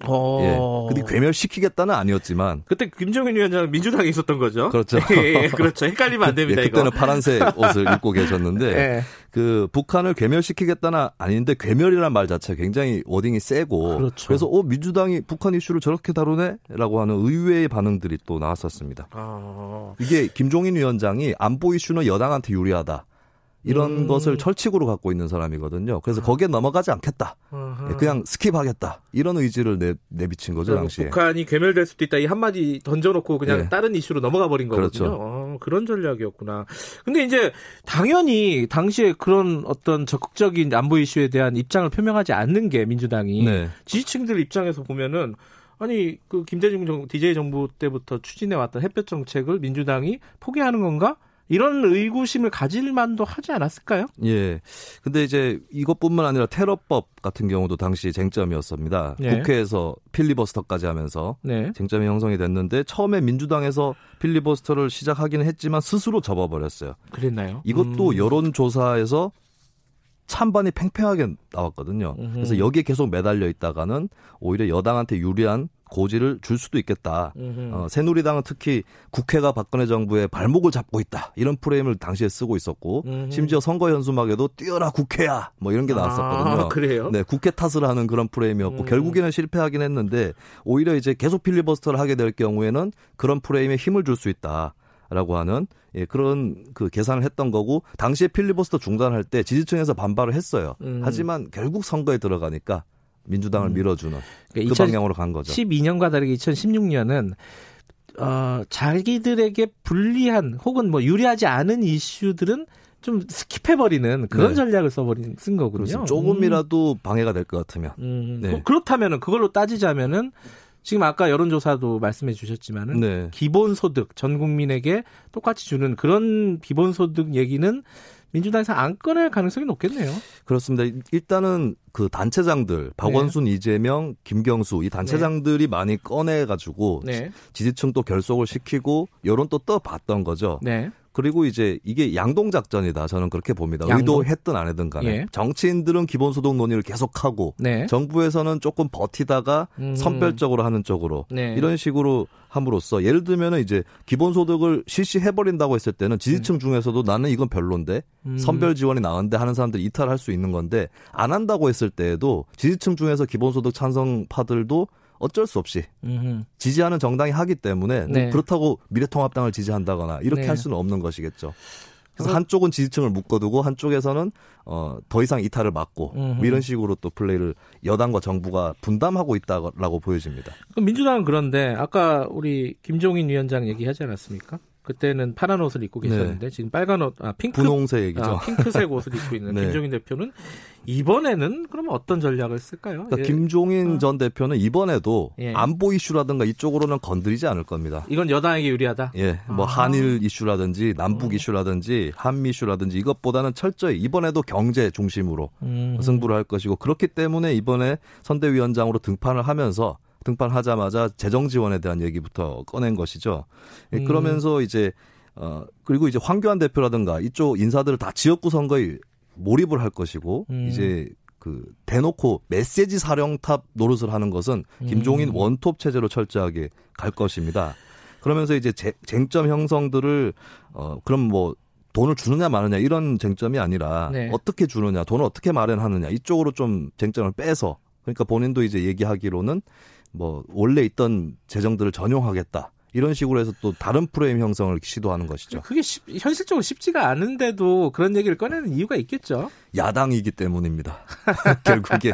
어. 예. 근데 괴멸시키겠다는 아니었지만 그때 김정인 위원장은 민주당에 있었던 거죠. 그렇죠. 예, 예, 그렇죠. 헷갈리면 안 됩니다. 예, 그때는 이거. 파란색 옷을 입고 계셨는데 예. 그 북한을 괴멸시키겠다는 아닌데 괴멸이라는 말 자체가 굉장히 워딩이 세고 그렇죠. 그래서 어 민주당이 북한 이슈를 저렇게 다루네라고 하는 의외의 반응들이 또 나왔었습니다. 아. 이게 김종인 위원장이 안보 이슈는 여당한테 유리하다. 이런 음. 것을 철칙으로 갖고 있는 사람이거든요. 그래서 아. 거기에 넘어가지 않겠다. 아하. 그냥 스킵하겠다. 이런 의지를 내, 내비친 거죠, 당시에. 북한이 괴멸될 수도 있다. 이 한마디 던져놓고 그냥 네. 다른 이슈로 넘어가 버린 거거든요. 그렇죠. 어, 그런 전략이었구나. 근데 이제 당연히 당시에 그런 어떤 적극적인 안보 이슈에 대한 입장을 표명하지 않는 게 민주당이 네. 지지층들 입장에서 보면은 아니 그 김대중 정, DJ 정부 때부터 추진해 왔던 햇볕 정책을 민주당이 포기하는 건가? 이런 의구심을 가질 만도 하지 않았을까요? 예. 근데 이제 이것뿐만 아니라 테러법 같은 경우도 당시 쟁점이었습니다. 네. 국회에서 필리버스터까지 하면서 네. 쟁점이 형성이 됐는데 처음에 민주당에서 필리버스터를 시작하기는 했지만 스스로 접어버렸어요. 그랬나요? 이것도 음. 여론조사에서 찬반이 팽팽하게 나왔거든요. 음흠. 그래서 여기에 계속 매달려 있다가는 오히려 여당한테 유리한 고지를 줄 수도 있겠다. 어, 새누리당은 특히 국회가 박근혜 정부의 발목을 잡고 있다. 이런 프레임을 당시에 쓰고 있었고 음흠. 심지어 선거 현수막에도 뛰어라 국회야. 뭐 이런 게 아, 나왔었거든요. 아, 그래요? 네, 국회 탓을 하는 그런 프레임이었고 음. 결국에는 실패하긴 했는데 오히려 이제 계속 필리버스터를 하게 될 경우에는 그런 프레임에 힘을 줄 수 있다. 라고 하는 예, 그런 그 계산을 했던 거고 당시에 필리버스터 중단할 때 지지층에서 반발을 했어요. 음. 하지만 결국 선거에 들어가니까 민주당을 음. 밀어주는 그러니까 그 방향으로 간 거죠. 12년과 다르게 2016년은 어, 자기들에게 불리한 혹은 뭐 유리하지 않은 이슈들은 좀 스킵해버리는 그런 네. 전략을 써버린 쓴 거군요. 그렇습니다. 조금이라도 음. 방해가 될 것 같으면. 음. 네. 그렇다면은 그걸로 따지자면은 지금 아까 여론조사도 말씀해 주셨지만은 네. 기본소득 전 국민에게 똑같이 주는 그런 기본소득 얘기는 민주당에서 안 꺼낼 가능성이 높겠네요. 그렇습니다. 일단은 그 단체장들 박원순, 네. 이재명, 김경수 이 단체장들이 네. 많이 꺼내 가지고 네. 지지층 또 결속을 시키고 여론 또 떠봤던 거죠. 네. 그리고 이제 이게 양동 작전이다. 저는 그렇게 봅니다. 양동? 의도했든 안 했든 간에. 예. 정치인들은 기본소득 논의를 계속하고 네. 정부에서는 조금 버티다가 음. 선별적으로 하는 쪽으로 네. 이런 식으로 함으로써 예를 들면은 이제 기본소득을 실시해 버린다고 했을 때는 지지층 음. 중에서도 나는 이건 별론데 음. 선별 지원이 나은데 하는 사람들이 이탈할 수 있는 건데 안 한다고 했을 때에도 지지층 중에서 기본소득 찬성파들도 어쩔 수 없이 음흠. 지지하는 정당이 하기 때문에 뭐 네. 그렇다고 미래통합당을 지지한다거나 이렇게 네. 할 수는 없는 것이겠죠. 그래서 한쪽은 지지층을 묶어두고 한쪽에서는 어, 더 이상 이탈을 막고 뭐 이런 식으로 또 플레이를 여당과 정부가 분담하고 있다라고 보여집니다. 민주당은 그런데 아까 우리 김종인 위원장 얘기하지 않았습니까? 그때는 파란 옷을 입고 네. 계셨는데 네. 지금 빨간 옷, 아 핑크 분홍색 얘기죠. 아, 핑크색 옷을 입고 있는 네. 김종인 대표는 이번에는 그러면 어떤 전략을 쓸까요? 그러니까 예. 김종인 어. 전 대표는 이번에도 예. 안보 이슈라든가 이쪽으로는 건드리지 않을 겁니다. 이건 여당에게 유리하다. 예, 뭐 아. 한일 이슈라든지 남북 음. 이슈라든지 한미 이슈라든지 이것보다는 철저히 이번에도 경제 중심으로 음. 승부를 할 것이고 그렇기 때문에 이번에 선대위원장으로 등판을 하면서 등판하자마자 재정 지원에 대한 얘기부터 꺼낸 것이죠. 예, 음. 그러면서 이제 어 그리고 이제 황교안 대표라든가 이쪽 인사들을 다 지역구 선거에 몰입을 할 것이고 음. 이제 그 대놓고 메시지 사령탑 노릇을 하는 것은 음. 김종인 음. 원톱 체제로 철저하게 갈 것입니다. 그러면서 이제 제, 쟁점 형성들을 어 그럼 뭐 돈을 주느냐 마느냐 이런 쟁점이 아니라 네. 어떻게 주느냐 돈을 어떻게 마련하느냐 이쪽으로 좀 쟁점을 빼서 그러니까 본인도 이제 얘기하기로는 뭐 원래 있던 재정들을 전용하겠다. 이런 식으로 해서 또 다른 프레임 형성을 시도하는 것이죠. 그게 쉽, 현실적으로 쉽지가 않은데도 그런 얘기를 꺼내는 이유가 있겠죠. 야당이기 때문입니다. 결국에.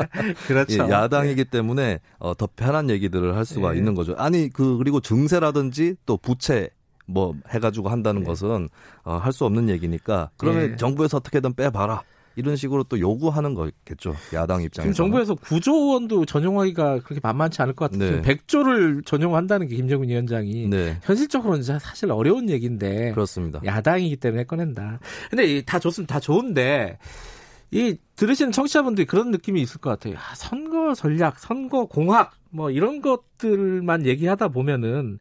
그렇죠. 예, 야당이기 때문에 어, 더 편한 얘기들을 할 수가 예. 있는 거죠. 아니 그 그리고 증세라든지 또 부채 뭐 해가지고 한다는 예. 것은 어, 할 수 없는 얘기니까 그러면 예. 정부에서 어떻게든 빼봐라. 이런 식으로 또 요구하는 거겠죠. 야당 입장에서. 지금 정부에서 9조 원도 전용하기가 그렇게 만만치 않을 것 같아요. 네. 100조를 전용한다는 게 김정은 위원장이 네. 현실적으로는 사실 어려운 얘기인데 그렇습니다. 야당이기 때문에 꺼낸다. 근데 다 좋습니다. 다 좋은데 이 들으시는 청취자분들이 그런 느낌이 있을 것 같아요. 아, 선거 전략, 선거 공학 뭐 이런 것들만 얘기하다 보면은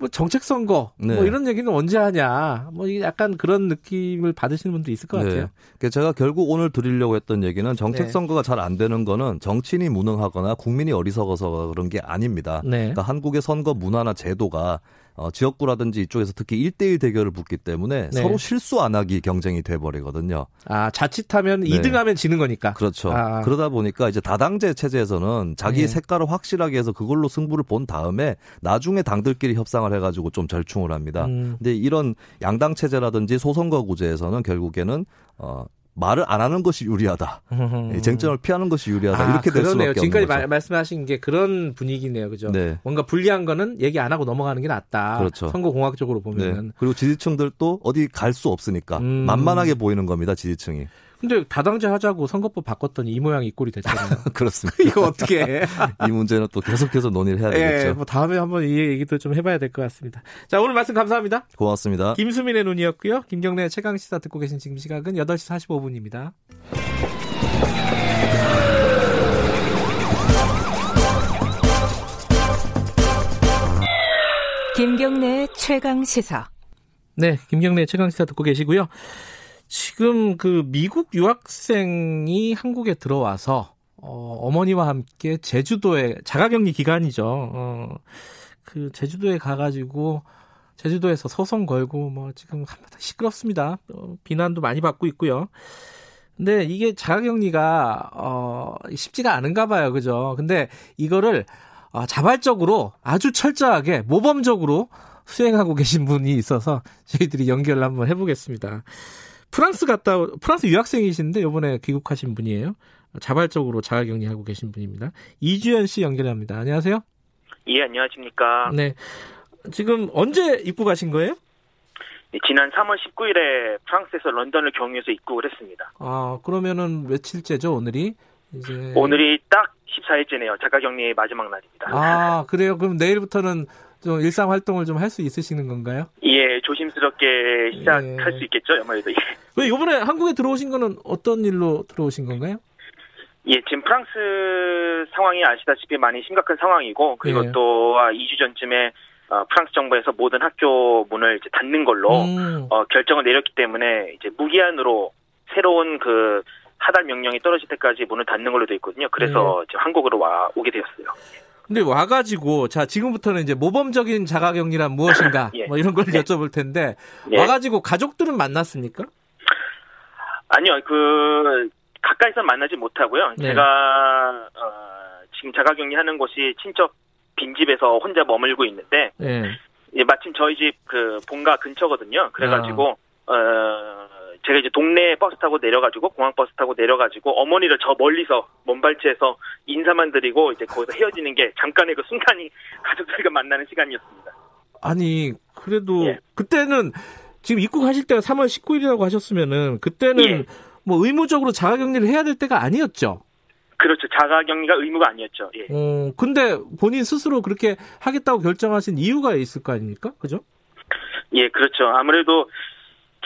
뭐 정책 선거 뭐 네. 뭐 이런 얘기는 언제 하냐 뭐 약간 그런 느낌을 받으시는 분도 있을 것 네. 같아요. 네. 제가 결국 오늘 드리려고 했던 얘기는 정책 네. 선거가 잘 안 되는 거는 정치인이 무능하거나 국민이 어리석어서 그런 게 아닙니다. 네. 그러니까 한국의 선거 문화나 제도가 어, 지역구라든지 이쪽에서 특히 1대1 대결을 붙기 때문에 네. 서로 실수 안 하기 경쟁이 돼 버리거든요. 아, 자칫하면 네. 2등하면 지는 거니까. 그렇죠. 아. 그러다 보니까 이제 다당제 체제에서는 자기 네. 색깔을 확실하게 해서 그걸로 승부를 본 다음에 나중에 당들끼리 협상을 해 가지고 좀 절충을 합니다. 음. 근데 이런 양당 체제라든지 소선거 구제에서는 결국에는 어 말을 안 하는 것이 유리하다. 쟁점을 피하는 것이 유리하다. 아, 이렇게 될 그러네요. 수밖에 지금까지 말, 말씀하신 게 그런 분위기네요. 그죠? 네. 뭔가 불리한 거는 얘기 안 하고 넘어가는 게 낫다. 그렇죠. 선거 공학적으로 보면은. 네. 그리고 지지층들도 어디 갈 수 없으니까 음. 만만하게 보이는 겁니다. 지지층이. 근데 다당제 하자고 선거법 바꿨더니 이 모양 이 꼴이 됐잖아요. 그렇습니다. 이거 어떻게 해? 이 문제는 또 계속해서 논의를 해야 되겠죠. 예, 뭐 다음에 한번 이 얘기도 좀 해봐야 될 것 같습니다. 자, 오늘 말씀 감사합니다. 고맙습니다. 김수민의 눈이었고요. 김경래 최강 시사 듣고 계신 지금 시각은 8시 45분입니다. 김경래 최강 시사. 네, 김경래 최강 시사 듣고 계시고요. 지금 그 미국 유학생이 한국에 들어와서 어, 어머니와 함께 제주도에 자가격리 기간이죠. 어, 그 제주도에 가가지고 제주도에서 소송 걸고 뭐 지금 한바탕 시끄럽습니다. 어, 비난도 많이 받고 있고요. 근데 이게 자가격리가 어, 쉽지가 않은가 봐요, 그죠? 근데 이거를 어, 자발적으로 아주 철저하게 모범적으로 수행하고 계신 분이 있어서 저희들이 연결을 한번 해보겠습니다. 프랑스 갔다 프랑스 유학생이신데 이번에 귀국하신 분이에요. 자발적으로 자가격리하고 계신 분입니다. 이주연 씨 연결합니다. 안녕하세요. 예, 안녕하십니까. 네. 지금 언제 입국하신 거예요? 네, 지난 3월 19일에 프랑스에서 런던을 경유해서 입국을 했습니다. 아, 그러면은 며칠째죠, 오늘이? 이제 오늘이 딱 14일째네요. 자가격리의 마지막 날입니다. 아, 그래요? 그럼 내일부터는 좀 일상 활동을 좀 할 수 있으시는 건가요? 예, 조심스럽게 시작할 예. 수 있겠죠, 아무래도. 예. 왜 이번에 한국에 들어오신 거는 어떤 일로 들어오신 건가요? 예, 지금 프랑스 상황이 아시다시피 많이 심각한 상황이고 그리고 예. 또 2주 전쯤에 어, 프랑스 정부에서 모든 학교 문을 이제 닫는 걸로 음. 어, 결정을 내렸기 때문에 이제 무기한으로 새로운 그 하달 명령이 떨어질 때까지 문을 닫는 걸로 돼 있거든요. 그래서 예. 지금 한국으로 와 오게 되었어요. 근데 와가지고 자 지금부터는 이제 모범적인 자가격리란 무엇인가 예. 뭐 이런 걸 네. 여쭤볼 텐데 예. 와가지고 가족들은 만났습니까? 아니요 그 가까이서 만나지 못하고요. 네. 제가 어, 지금 자가격리하는 곳이 친척 빈집에서 혼자 머물고 있는데 네. 예, 마침 저희 집 그 본가 근처거든요. 그래가지고 아. 어, 제가 이제 동네 버스 타고 내려가지고 공항 버스 타고 내려가지고 어머니를 저 멀리서 먼발치에서 인사만 드리고 이제 거기서 헤어지는 게 잠깐의 그 순간이 가족들과 만나는 시간이었습니다. 아니 그래도 예. 그때는 지금 입국하실 때가 3월 19일이라고 하셨으면은 그때는 예. 뭐 의무적으로 자가격리를 해야 될 때가 아니었죠. 그렇죠. 자가격리가 의무가 아니었죠. 예. 어, 근데 본인 스스로 그렇게 하겠다고 결정하신 이유가 있을 거 아닙니까? 그죠? 예, 그렇죠. 아무래도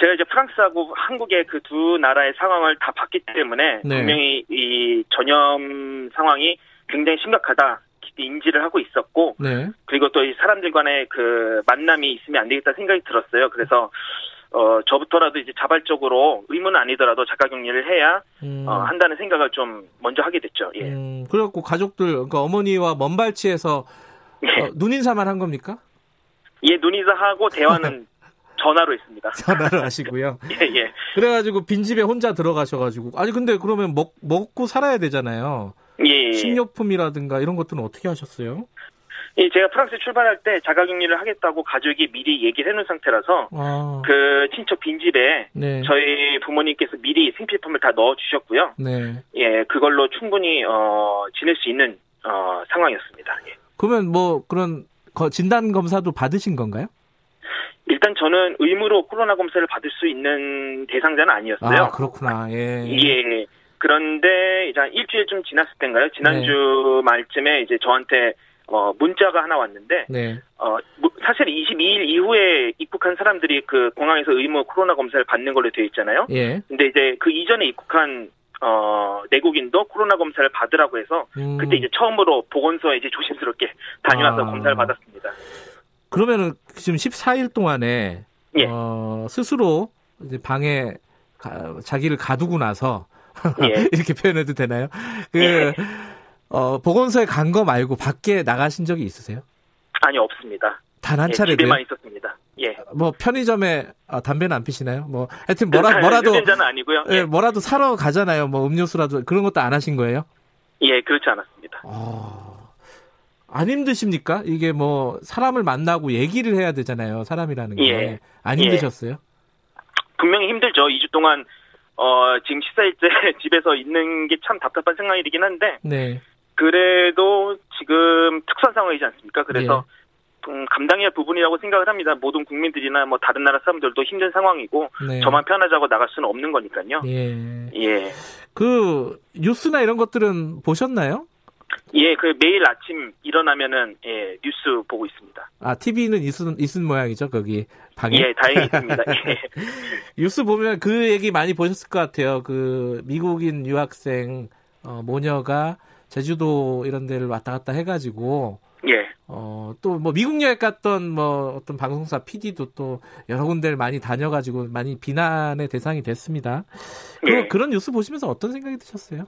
제가 이제 프랑스하고 한국의 그 두 나라의 상황을 다 봤기 때문에 네. 분명히 이 전염 상황이 굉장히 심각하다 인지를 하고 있었고 네. 그리고 또 이 사람들 간의 그 만남이 있으면 안 되겠다 생각이 들었어요. 그래서 어 저부터라도 이제 자발적으로 의무는 아니더라도 자가격리를 해야 음. 어, 한다는 생각을 좀 먼저 하게 됐죠. 예. 음, 그래갖고 가족들 그러니까 어머니와 먼발치에서 예. 어, 눈인사만 한 겁니까? 예, 눈인사하고 대화는 전화로 했습니다. 전화로 하시고요. 예, 예. 그래가지고 빈집에 혼자 들어가셔가지고 아니 근데 그러면 먹 먹고 살아야 되잖아요. 예, 예. 식료품이라든가 이런 것들은 어떻게 하셨어요? 예, 제가 프랑스 출발할 때 자가격리를 하겠다고 가족이 미리 얘기를 해놓은 상태라서 아. 그 친척 빈집에 네. 저희 부모님께서 미리 생필품을 다 넣어주셨고요. 네. 예, 그걸로 충분히 어, 지낼 수 있는 어, 상황이었습니다. 예. 그러면 뭐 그런 진단 검사도 받으신 건가요? 일단 저는 의무로 코로나 검사를 받을 수 있는 대상자는 아니었어요. 아, 그렇구나. 예. 예. 그런데 이제 한 일주일쯤 지났을 때인가요? 지난주 네. 말쯤에 이제 저한테 어 문자가 하나 왔는데 네. 어 사실 22일 이후에 입국한 사람들이 그 공항에서 의무 코로나 검사를 받는 걸로 되어 있잖아요. 예. 근데 이제 그 이전에 입국한 어, 내국인도 코로나 검사를 받으라고 해서 음. 그때 이제 처음으로 보건소에 이제 조심스럽게 다녀와서 아. 검사를 받았습니다. 그러면은 지금 14일 동안에 예. 어, 스스로 이제 방에 가, 자기를 가두고 나서 예. 이렇게 표현해도 되나요? 그 예. 어, 보건소에 간 거 말고 밖에 나가신 적이 있으세요? 아니 없습니다. 단한 예, 차례 집에만 있었습니다. 예. 뭐 편의점에 아, 담배는 안 피시나요? 뭐 하여튼 뭐라 뭐라도 흡연자는 아니고요. 예, 뭐라도 사러 가잖아요. 뭐 음료수라도 그런 것도 안 하신 거예요? 예, 그렇지 않았습니다. 어... 안 힘드십니까? 이게 뭐 사람을 만나고 얘기를 해야 되잖아요. 사람이라는 게. 예. 안 힘드셨어요? 예. 분명히 힘들죠. 2주 동안 어, 지금 식사일째 집에서 있는 게 참 답답한 생각이긴 한데. 네. 그래도 지금 특수한 상황이지 않습니까? 그래서 예. 음, 감당해야 할 부분이라고 생각을 합니다. 모든 국민들이나 뭐 다른 나라 사람들도 힘든 상황이고 네. 저만 편하자고 나갈 수는 없는 거니까요. 예. 예. 그 뉴스나 이런 것들은 보셨나요? 예, 그 매일 아침 일어나면은 예, 뉴스 보고 있습니다. 아, TV는 있은 있은 모양이죠, 거기 방에. 예, 다행히 있습니다. 예. 뉴스 보면 그 얘기 많이 보셨을 것 같아요. 그 미국인 유학생 어, 모녀가 제주도 이런 데를 왔다 갔다 해가지고 예. 어, 또 뭐 미국 여행 갔던 뭐 어떤 방송사 PD도 또 여러 군데를 많이 다녀가지고 많이 비난의 대상이 됐습니다. 예. 그런 뉴스 보시면서 어떤 생각이 드셨어요?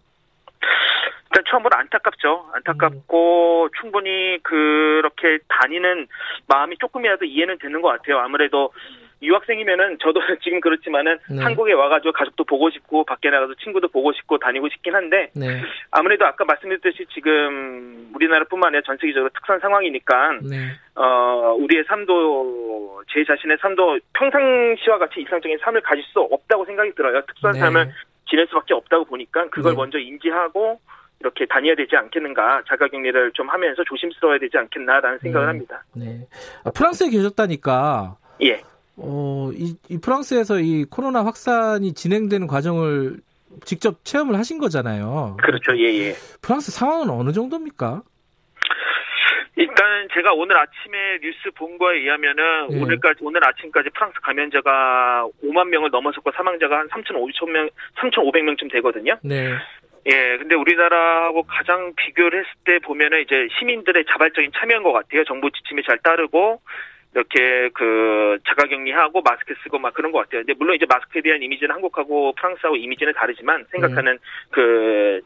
일단 처음으로 안타깝죠. 안타깝고 음. 충분히 그렇게 다니는 마음이 조금이라도 이해는 되는 것 같아요. 아무래도 유학생이면은 저도 지금 그렇지만은 네. 한국에 와가지고 가족도 보고 싶고 밖에 나가서 친구도 보고 싶고 다니고 싶긴 한데 네. 아무래도 아까 말씀드렸듯이 지금 우리나라뿐만 아니라 전 세계적으로 특수한 상황이니까 네. 어 우리의 삶도 제 자신의 삶도 평상시와 같이 일상적인 삶을 가질 수 없다고 생각이 들어요. 특수한 네. 삶을 지낼 수밖에 없다고 보니까 그걸 네. 먼저 인지하고 이렇게 다녀야 되지 않겠는가 자가격리를 좀 하면서 조심스러워야 되지 않겠나라는 생각을 네. 합니다. 네. 아, 프랑스에 계셨다니까. 예. 어, 이, 이 프랑스에서 이 코로나 확산이 진행되는 과정을 직접 체험을 하신 거잖아요. 그렇죠, 예, 예. 프랑스 상황은 어느 정도입니까? 일단 제가 오늘 아침에 뉴스 본 거에 의하면은 예. 오늘까지 오늘 아침까지 프랑스 감염자가 5만 명을 넘어섰고 사망자가 한 3,500명 3,500명쯤 되거든요. 네. 예, 근데 우리나라하고 가장 비교를 했을 때 보면은 이제 시민들의 자발적인 참여인 것 같아요. 정부 지침에 잘 따르고 이렇게 그 자가격리하고 마스크 쓰고 막 그런 것 같아요. 근데 물론 이제 마스크에 대한 이미지는 한국하고 프랑스하고 이미지는 다르지만 생각하는 네. 그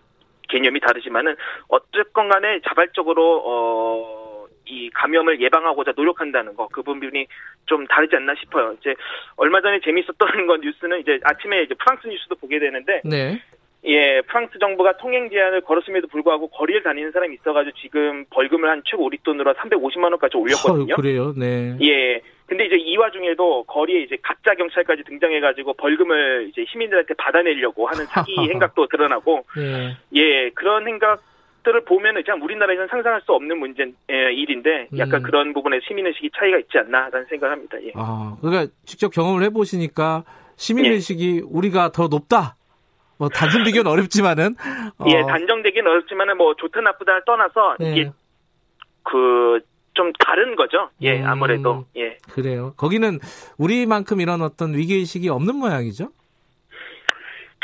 개념이 다르지만은 어쨌건 간에 자발적으로 어. 이 감염을 예방하고자 노력한다는 거 그 부분이 좀 다르지 않나 싶어요. 이제 얼마 전에 재밌었던 건 뉴스는 이제 아침에 이제 프랑스 뉴스도 보게 되는데 네. 예, 프랑스 정부가 통행 제한을 걸었음에도 불구하고 거리를 다니는 사람이 있어가지고 지금 벌금을 한 최고 우리 돈으로 350만 원까지 올렸거든요. 어, 그래요, 네. 예. 근데 이제 이 와중에도 거리에 이제 가짜 경찰까지 등장해가지고 벌금을 이제 시민들한테 받아내려고 하는 사기 행각도 드러나고, 예. 예, 그런 행각 들을 보면은 참 우리나라에서는 상상할 수 없는 문제 예, 일인데 약간 음. 그런 부분에 시민의식이 차이가 있지 않나라는 생각을 합니다. 예. 아, 그러니까 직접 경험을 해보시니까 시민의식이 예. 우리가 더 높다 뭐 단순 비교는 어렵지만은 어. 예 단정되기는 어렵지만은 뭐 좋다 나쁘다를 떠나서 네. 이게 그 좀 다른 거죠. 예 음, 아무래도 예 그래요. 거기는 우리만큼 이런 어떤 위기 의식이 없는 모양이죠.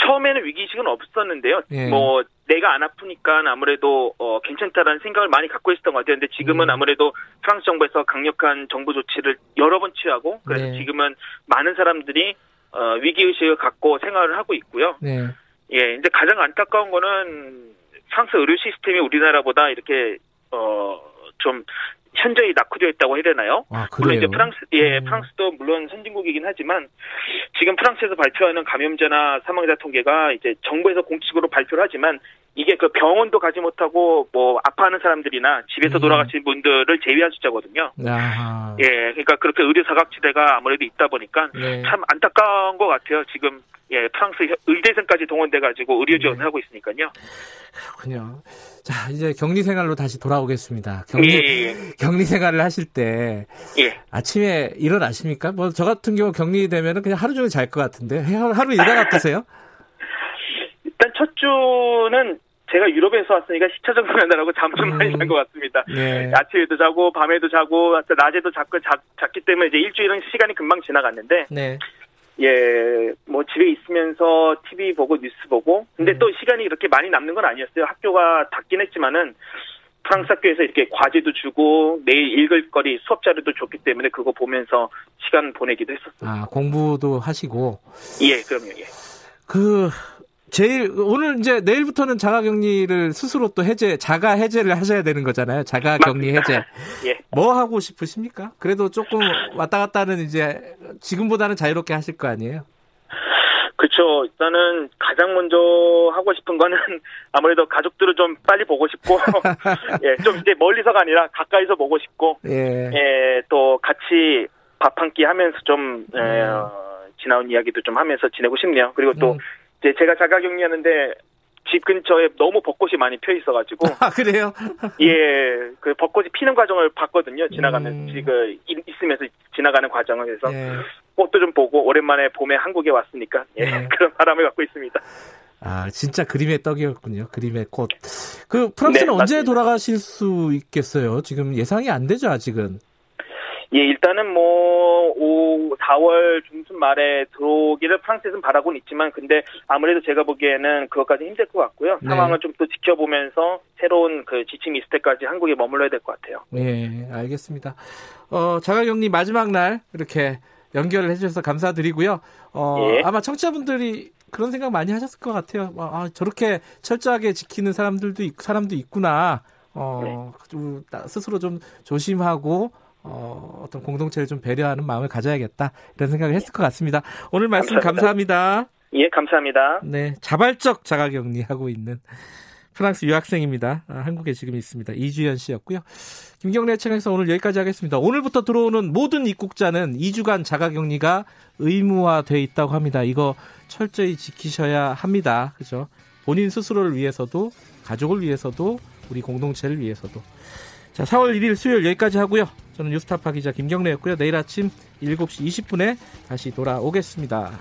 처음에는 위기의식은 없었는데요. 예. 뭐 내가 안 아프니까 아무래도 어, 괜찮다라는 생각을 많이 갖고 있었던 것 같아요. 근데 지금은 음. 아무래도 프랑스 정부에서 강력한 정부 조치를 여러 번 취하고 그래서 네. 지금은 많은 사람들이 어, 위기의식을 갖고 생활을 하고 있고요. 네. 예, 이제 가장 안타까운 거는 프랑스 의료 시스템이 우리나라보다 이렇게 어좀 현저히 낙후되어 있다고 해야 되나요? 아, 물론 이제 프랑스, 예, 음. 프랑스도 물론 선진국이긴 하지만 지금 프랑스에서 발표하는 감염자나 사망자 통계가 이제 정부에서 공식으로 발표를 하지만 이게 그 병원도 가지 못하고 뭐 아파하는 사람들이나 집에서 음. 돌아가신 분들을 제외한 숫자거든요. 아하. 예, 그러니까 그렇게 의료 사각지대가 아무래도 있다 보니까 네. 참 안타까운 것 같아요. 지금 예, 프랑스 의대생까지 동원돼 가지고 의료 지원을 네. 하고 있으니까요. 그렇군요. 자, 이제 격리 생활로 다시 돌아오겠습니다. 격리, 예, 예. 격리 생활을 하실 때. 예. 아침에 일어나십니까? 뭐, 저 같은 경우 격리되면 그냥 하루 종일 잘 것 같은데. 하루 일과 같으세요? 일단 첫 주는 제가 유럽에서 왔으니까 시차 적응하느라고 잠좀 음. 많이 잔 것 같습니다. 네. 아침에도 자고, 밤에도 자고, 낮에도 자고, 자, 잤기 때문에 이제 일주일은 시간이 금방 지나갔는데. 네. 예, 뭐 집에 있으면서 TV TV 보고 뉴스 보고 근데 음. 또 시간이 이렇게 많이 남는 건 아니었어요. 학교가 닫긴 했지만은 프랑스 학교에서 이렇게 과제도 주고 내일 읽을 거리 수업 자료도 줬기 때문에 그거 보면서 시간 보내기도 했었어요. 아 공부도 하시고. 예, 그럼요. 예. 그 제일 오늘 이제 내일부터는 자가격리를 스스로 또 해제 자가 해제를 하셔야 되는 거잖아요. 자가격리 해제. 예. 뭐 하고 싶으십니까? 그래도 조금 왔다 갔다는 이제 지금보다는 자유롭게 하실 거 아니에요? 그렇죠. 일단은 가장 먼저 하고 싶은 거는 아무래도 가족들을 좀 빨리 보고 싶고, 예, 좀 이제 멀리서가 아니라 가까이서 보고 싶고, 예, 예 또 같이 밥 한 끼 하면서 좀 예, 음. 어, 지나온 이야기도 좀 하면서 지내고 싶네요. 그리고 또 음. 이제 제가 자가격리하는데 집 근처에 너무 벚꽃이 많이 펴 있어가지고. 아, 그래요? 예, 그 벚꽃이 피는 과정을 봤거든요. 지나가는, 음. 그, 있으면서 지나가는 과정을 해서. 예. 꽃도 좀 보고, 오랜만에 봄에 한국에 왔으니까, 예, 예. 그런 바람을 갖고 있습니다. 아, 진짜 그림의 떡이었군요. 그림의 꽃. 그, 프랑스는 네, 언제 돌아가실 수 있겠어요? 지금 예상이 안 되죠, 아직은. 예, 일단은 뭐, 5, 4월 중순 말에 들어오기를 프랑스에서는 바라고는 있지만, 근데 아무래도 제가 보기에는 그것까지 힘들 것 같고요. 네. 상황을 좀더 지켜보면서 새로운 그 지침이 있을 때까지 한국에 머물러야 될 것 같아요. 예, 알겠습니다. 어, 자가격리 마지막 날 이렇게 연결을 해주셔서 감사드리고요. 어, 예. 아마 청취자분들이 그런 생각 많이 하셨을 것 같아요. 아, 저렇게 철저하게 지키는 사람들도 있, 사람도 있구나. 어, 네. 좀 스스로 좀 조심하고 어, 어떤 공동체를 좀 배려하는 마음을 가져야겠다 이런 생각을 했을 것 같습니다. 오늘 말씀 감사합니다. 감사합니다. 예, 감사합니다. 네, 자발적 자가격리하고 있는 프랑스 유학생입니다. 아, 한국에 지금 있습니다. 이주연 씨였고요. 김경래 채널에서 오늘 여기까지 하겠습니다. 오늘부터 들어오는 모든 입국자는 2주간 자가격리가 의무화돼 있다고 합니다. 이거 철저히 지키셔야 합니다. 그죠? 본인 스스로를 위해서도 가족을 위해서도 우리 공동체를 위해서도 자, 4월 1일 수요일 여기까지 하고요. 저는 뉴스타파 기자 김경래였고요. 내일 아침 7시 20분에 다시 돌아오겠습니다.